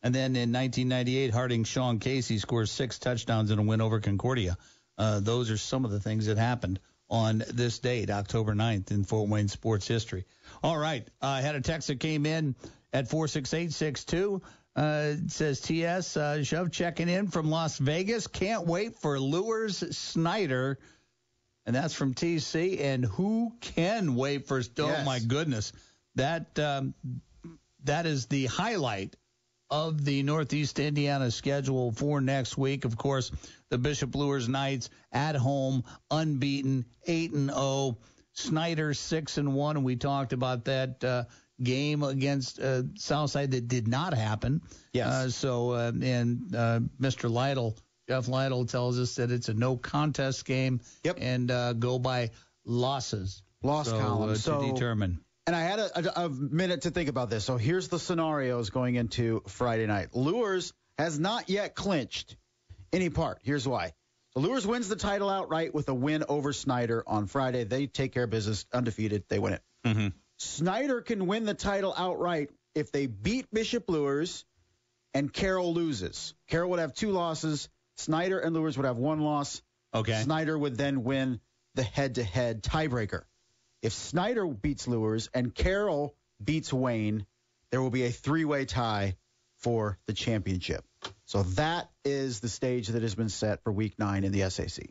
And then in 1998, Harding Sean Casey scores six touchdowns in a win over Concordia. Uh, those are some of the things that happened on this date, October 9th, in Fort Wayne sports history. All right, uh, I had a text that came in. at 46862. Uh, it says TS uh, Shove checking in from Las Vegas. Can't wait for Luers Snyder. And that's from TC. And who can wait for? Oh Yes. my goodness, that um, that is the highlight of the Northeast Indiana schedule for next week. Of course, the Bishop Luers Knights at home, unbeaten, eight and zero. Snyder six and one, and we talked about that uh, game against uh, Southside that did not happen. Yes. Uh, so uh, and uh, Mr. Lytle, Jeff Lytle tells us that it's a no contest game. Yep. And uh, go by losses. Loss so, column. uh, to So- determine. And I had a, a, a minute to think about this. So here's the scenarios going into Friday night. Luers has not yet clinched any part. Here's why. So Luers wins the title outright with a win over Snyder on Friday. They take care of business, undefeated. They win it. Mm-hmm. Snyder can win the title outright if they beat Bishop Luers and Carroll loses. Carroll would have two losses. Snyder and Luers would have one loss. Okay. Snyder would then win the head-to-head tiebreaker. If Snyder beats Luers and Carroll beats Wayne, there will be a three-way tie for the championship. So that is the stage that has been set for Week Nine in the SAC.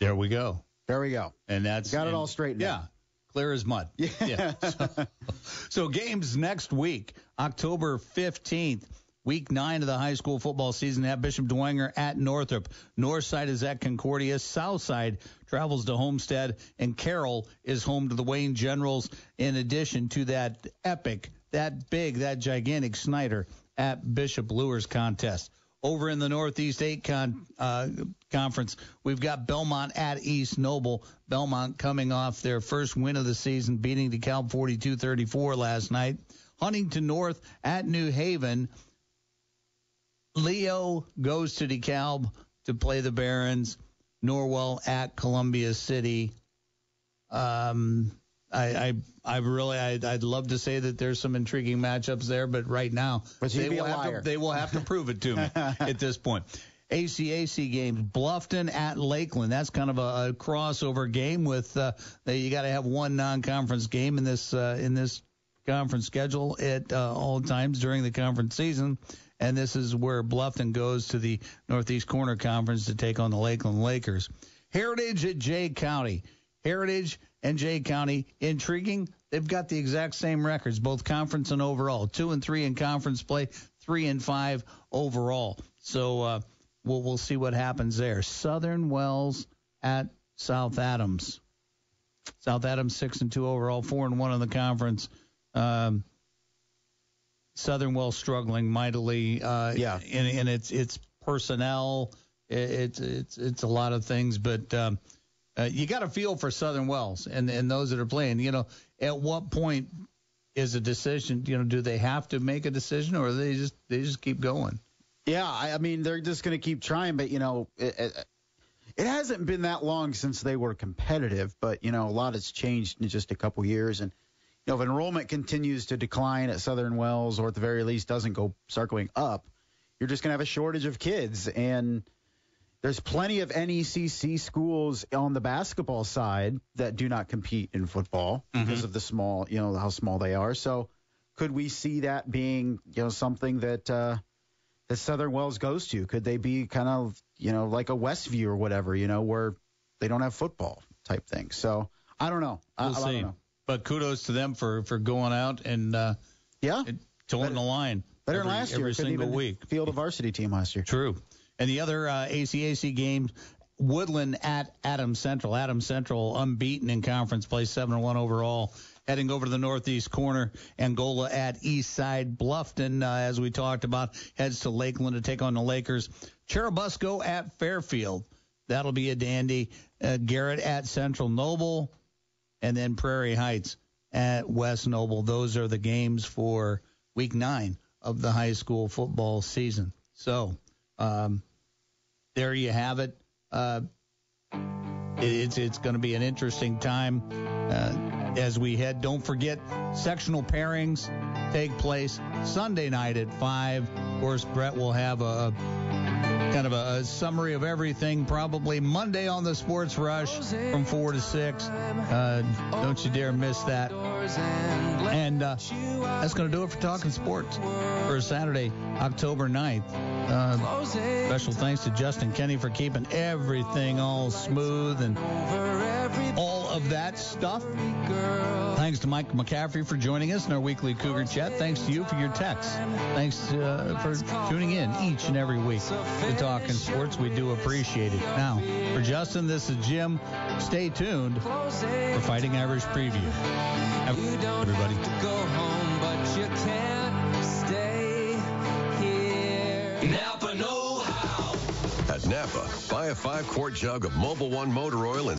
There we go. There we go. And that's Got it and- all straightened out. Yeah. out. Clear as mud. Yeah. So, so games next week, October 15th. Week nine of the high school football season at Bishop Dwenger at Northrop. North side is at Concordia. South side travels to Homestead. And Carroll is home to the Wayne Generals, in addition to that epic, that big, that gigantic Snyder at Bishop Luers contest. Over in the Northeast 8 con, uh, conference, we've got Belmont at East Noble. Belmont coming off their first win of the season, beating DeKalb 42-34 last night. Huntington North at New Haven. Leo goes to DeKalb to play the Barons. Norwell at Columbia City. Um, I, I, I really, I'd, I'd love to say that there's some intriguing matchups there, but right now But they will have to, they will have to prove it to me at this point. ACAC games, Bluffton at Lakeland. That's kind of a, a crossover game with uh, you got to have one non-conference game in this uh, in this conference schedule at uh, all times during the conference season. And this is where Bluffton goes to the Northeast Corner Conference to take on the Lakeland Lakers. Heritage at Jay County. Heritage and Jay County, intriguing. They've got the exact same records, both conference and overall. Two and three in conference play, three and five overall. So uh, we'll we'll see what happens there. Southern Wells at South Adams. South Adams six and two overall, four and one in the conference. Um, Southern Wells struggling mightily. Uh, Yeah. in, in its its personnel. It, it's it's it's a lot of things, but um, uh, you got to feel for Southern Wells and and those that are playing. You know, at what point is a decision? You know, do they have to make a decision, or they just they just keep going? Yeah, I, I mean they're just going to keep trying, but you know, it, it, it hasn't been that long since they were competitive, but you know, a lot has changed in just a couple years, and know, if enrollment continues to decline at Southern Wells, or at the very least doesn't go start going up, you're just going to have a shortage of kids, and there's plenty of NECC schools on the basketball side that do not compete in football because of the small, you know, how small they are. So, could we see that being, you know, something that uh, that Southern Wells goes to? Could they be kind of, you know, like a Westview or whatever, you know, where they don't have football type thing? So, I don't know. We'll I see. don't know. But kudos to them for for going out and uh, yeah, toeing the line. Better every, than last year. every Couldn't single week. Field a varsity team last year. True. And the other uh, ACAC game, Woodlan at Adams Central. Adams Central unbeaten in conference play, seven one overall. Heading over to the northeast corner, Angola at East Side. Bluffton, uh, as we talked about, heads to Lakeland to take on the Lakers. Churubusco at Fairfield. That'll be a dandy. Uh, Garrett at Central Noble, and then Prairie Heights at West Noble. Those are the games for Week Nine of the high school football season. So um, there you have it. Uh, it- it's it's going to be an interesting time uh, as we head. Don't forget, sectional pairings take place Sunday night at five. Of course, Brett will have a kind of a, a summary of everything. Probably Monday on the Sports Rush from four to six. Uh, don't you dare miss that. And uh, that's going to do it for Talking Sports for Saturday, October 9th. Uh, special thanks to Justin Kenny for keeping everything all smooth and of that stuff. Thanks to Mike McCaffrey for joining us in our weekly Cougar Chat. Thanks to you for your texts. Thanks uh, for tuning in each and every week to Talking Sports. We do appreciate it. Now, for Justin, this is Jim. Stay tuned for Fighting Irish Preview. Have, everybody. go home, but you can't stay here. Napa know how. At Napa, buy a five quart jug of Mobil One motor oil and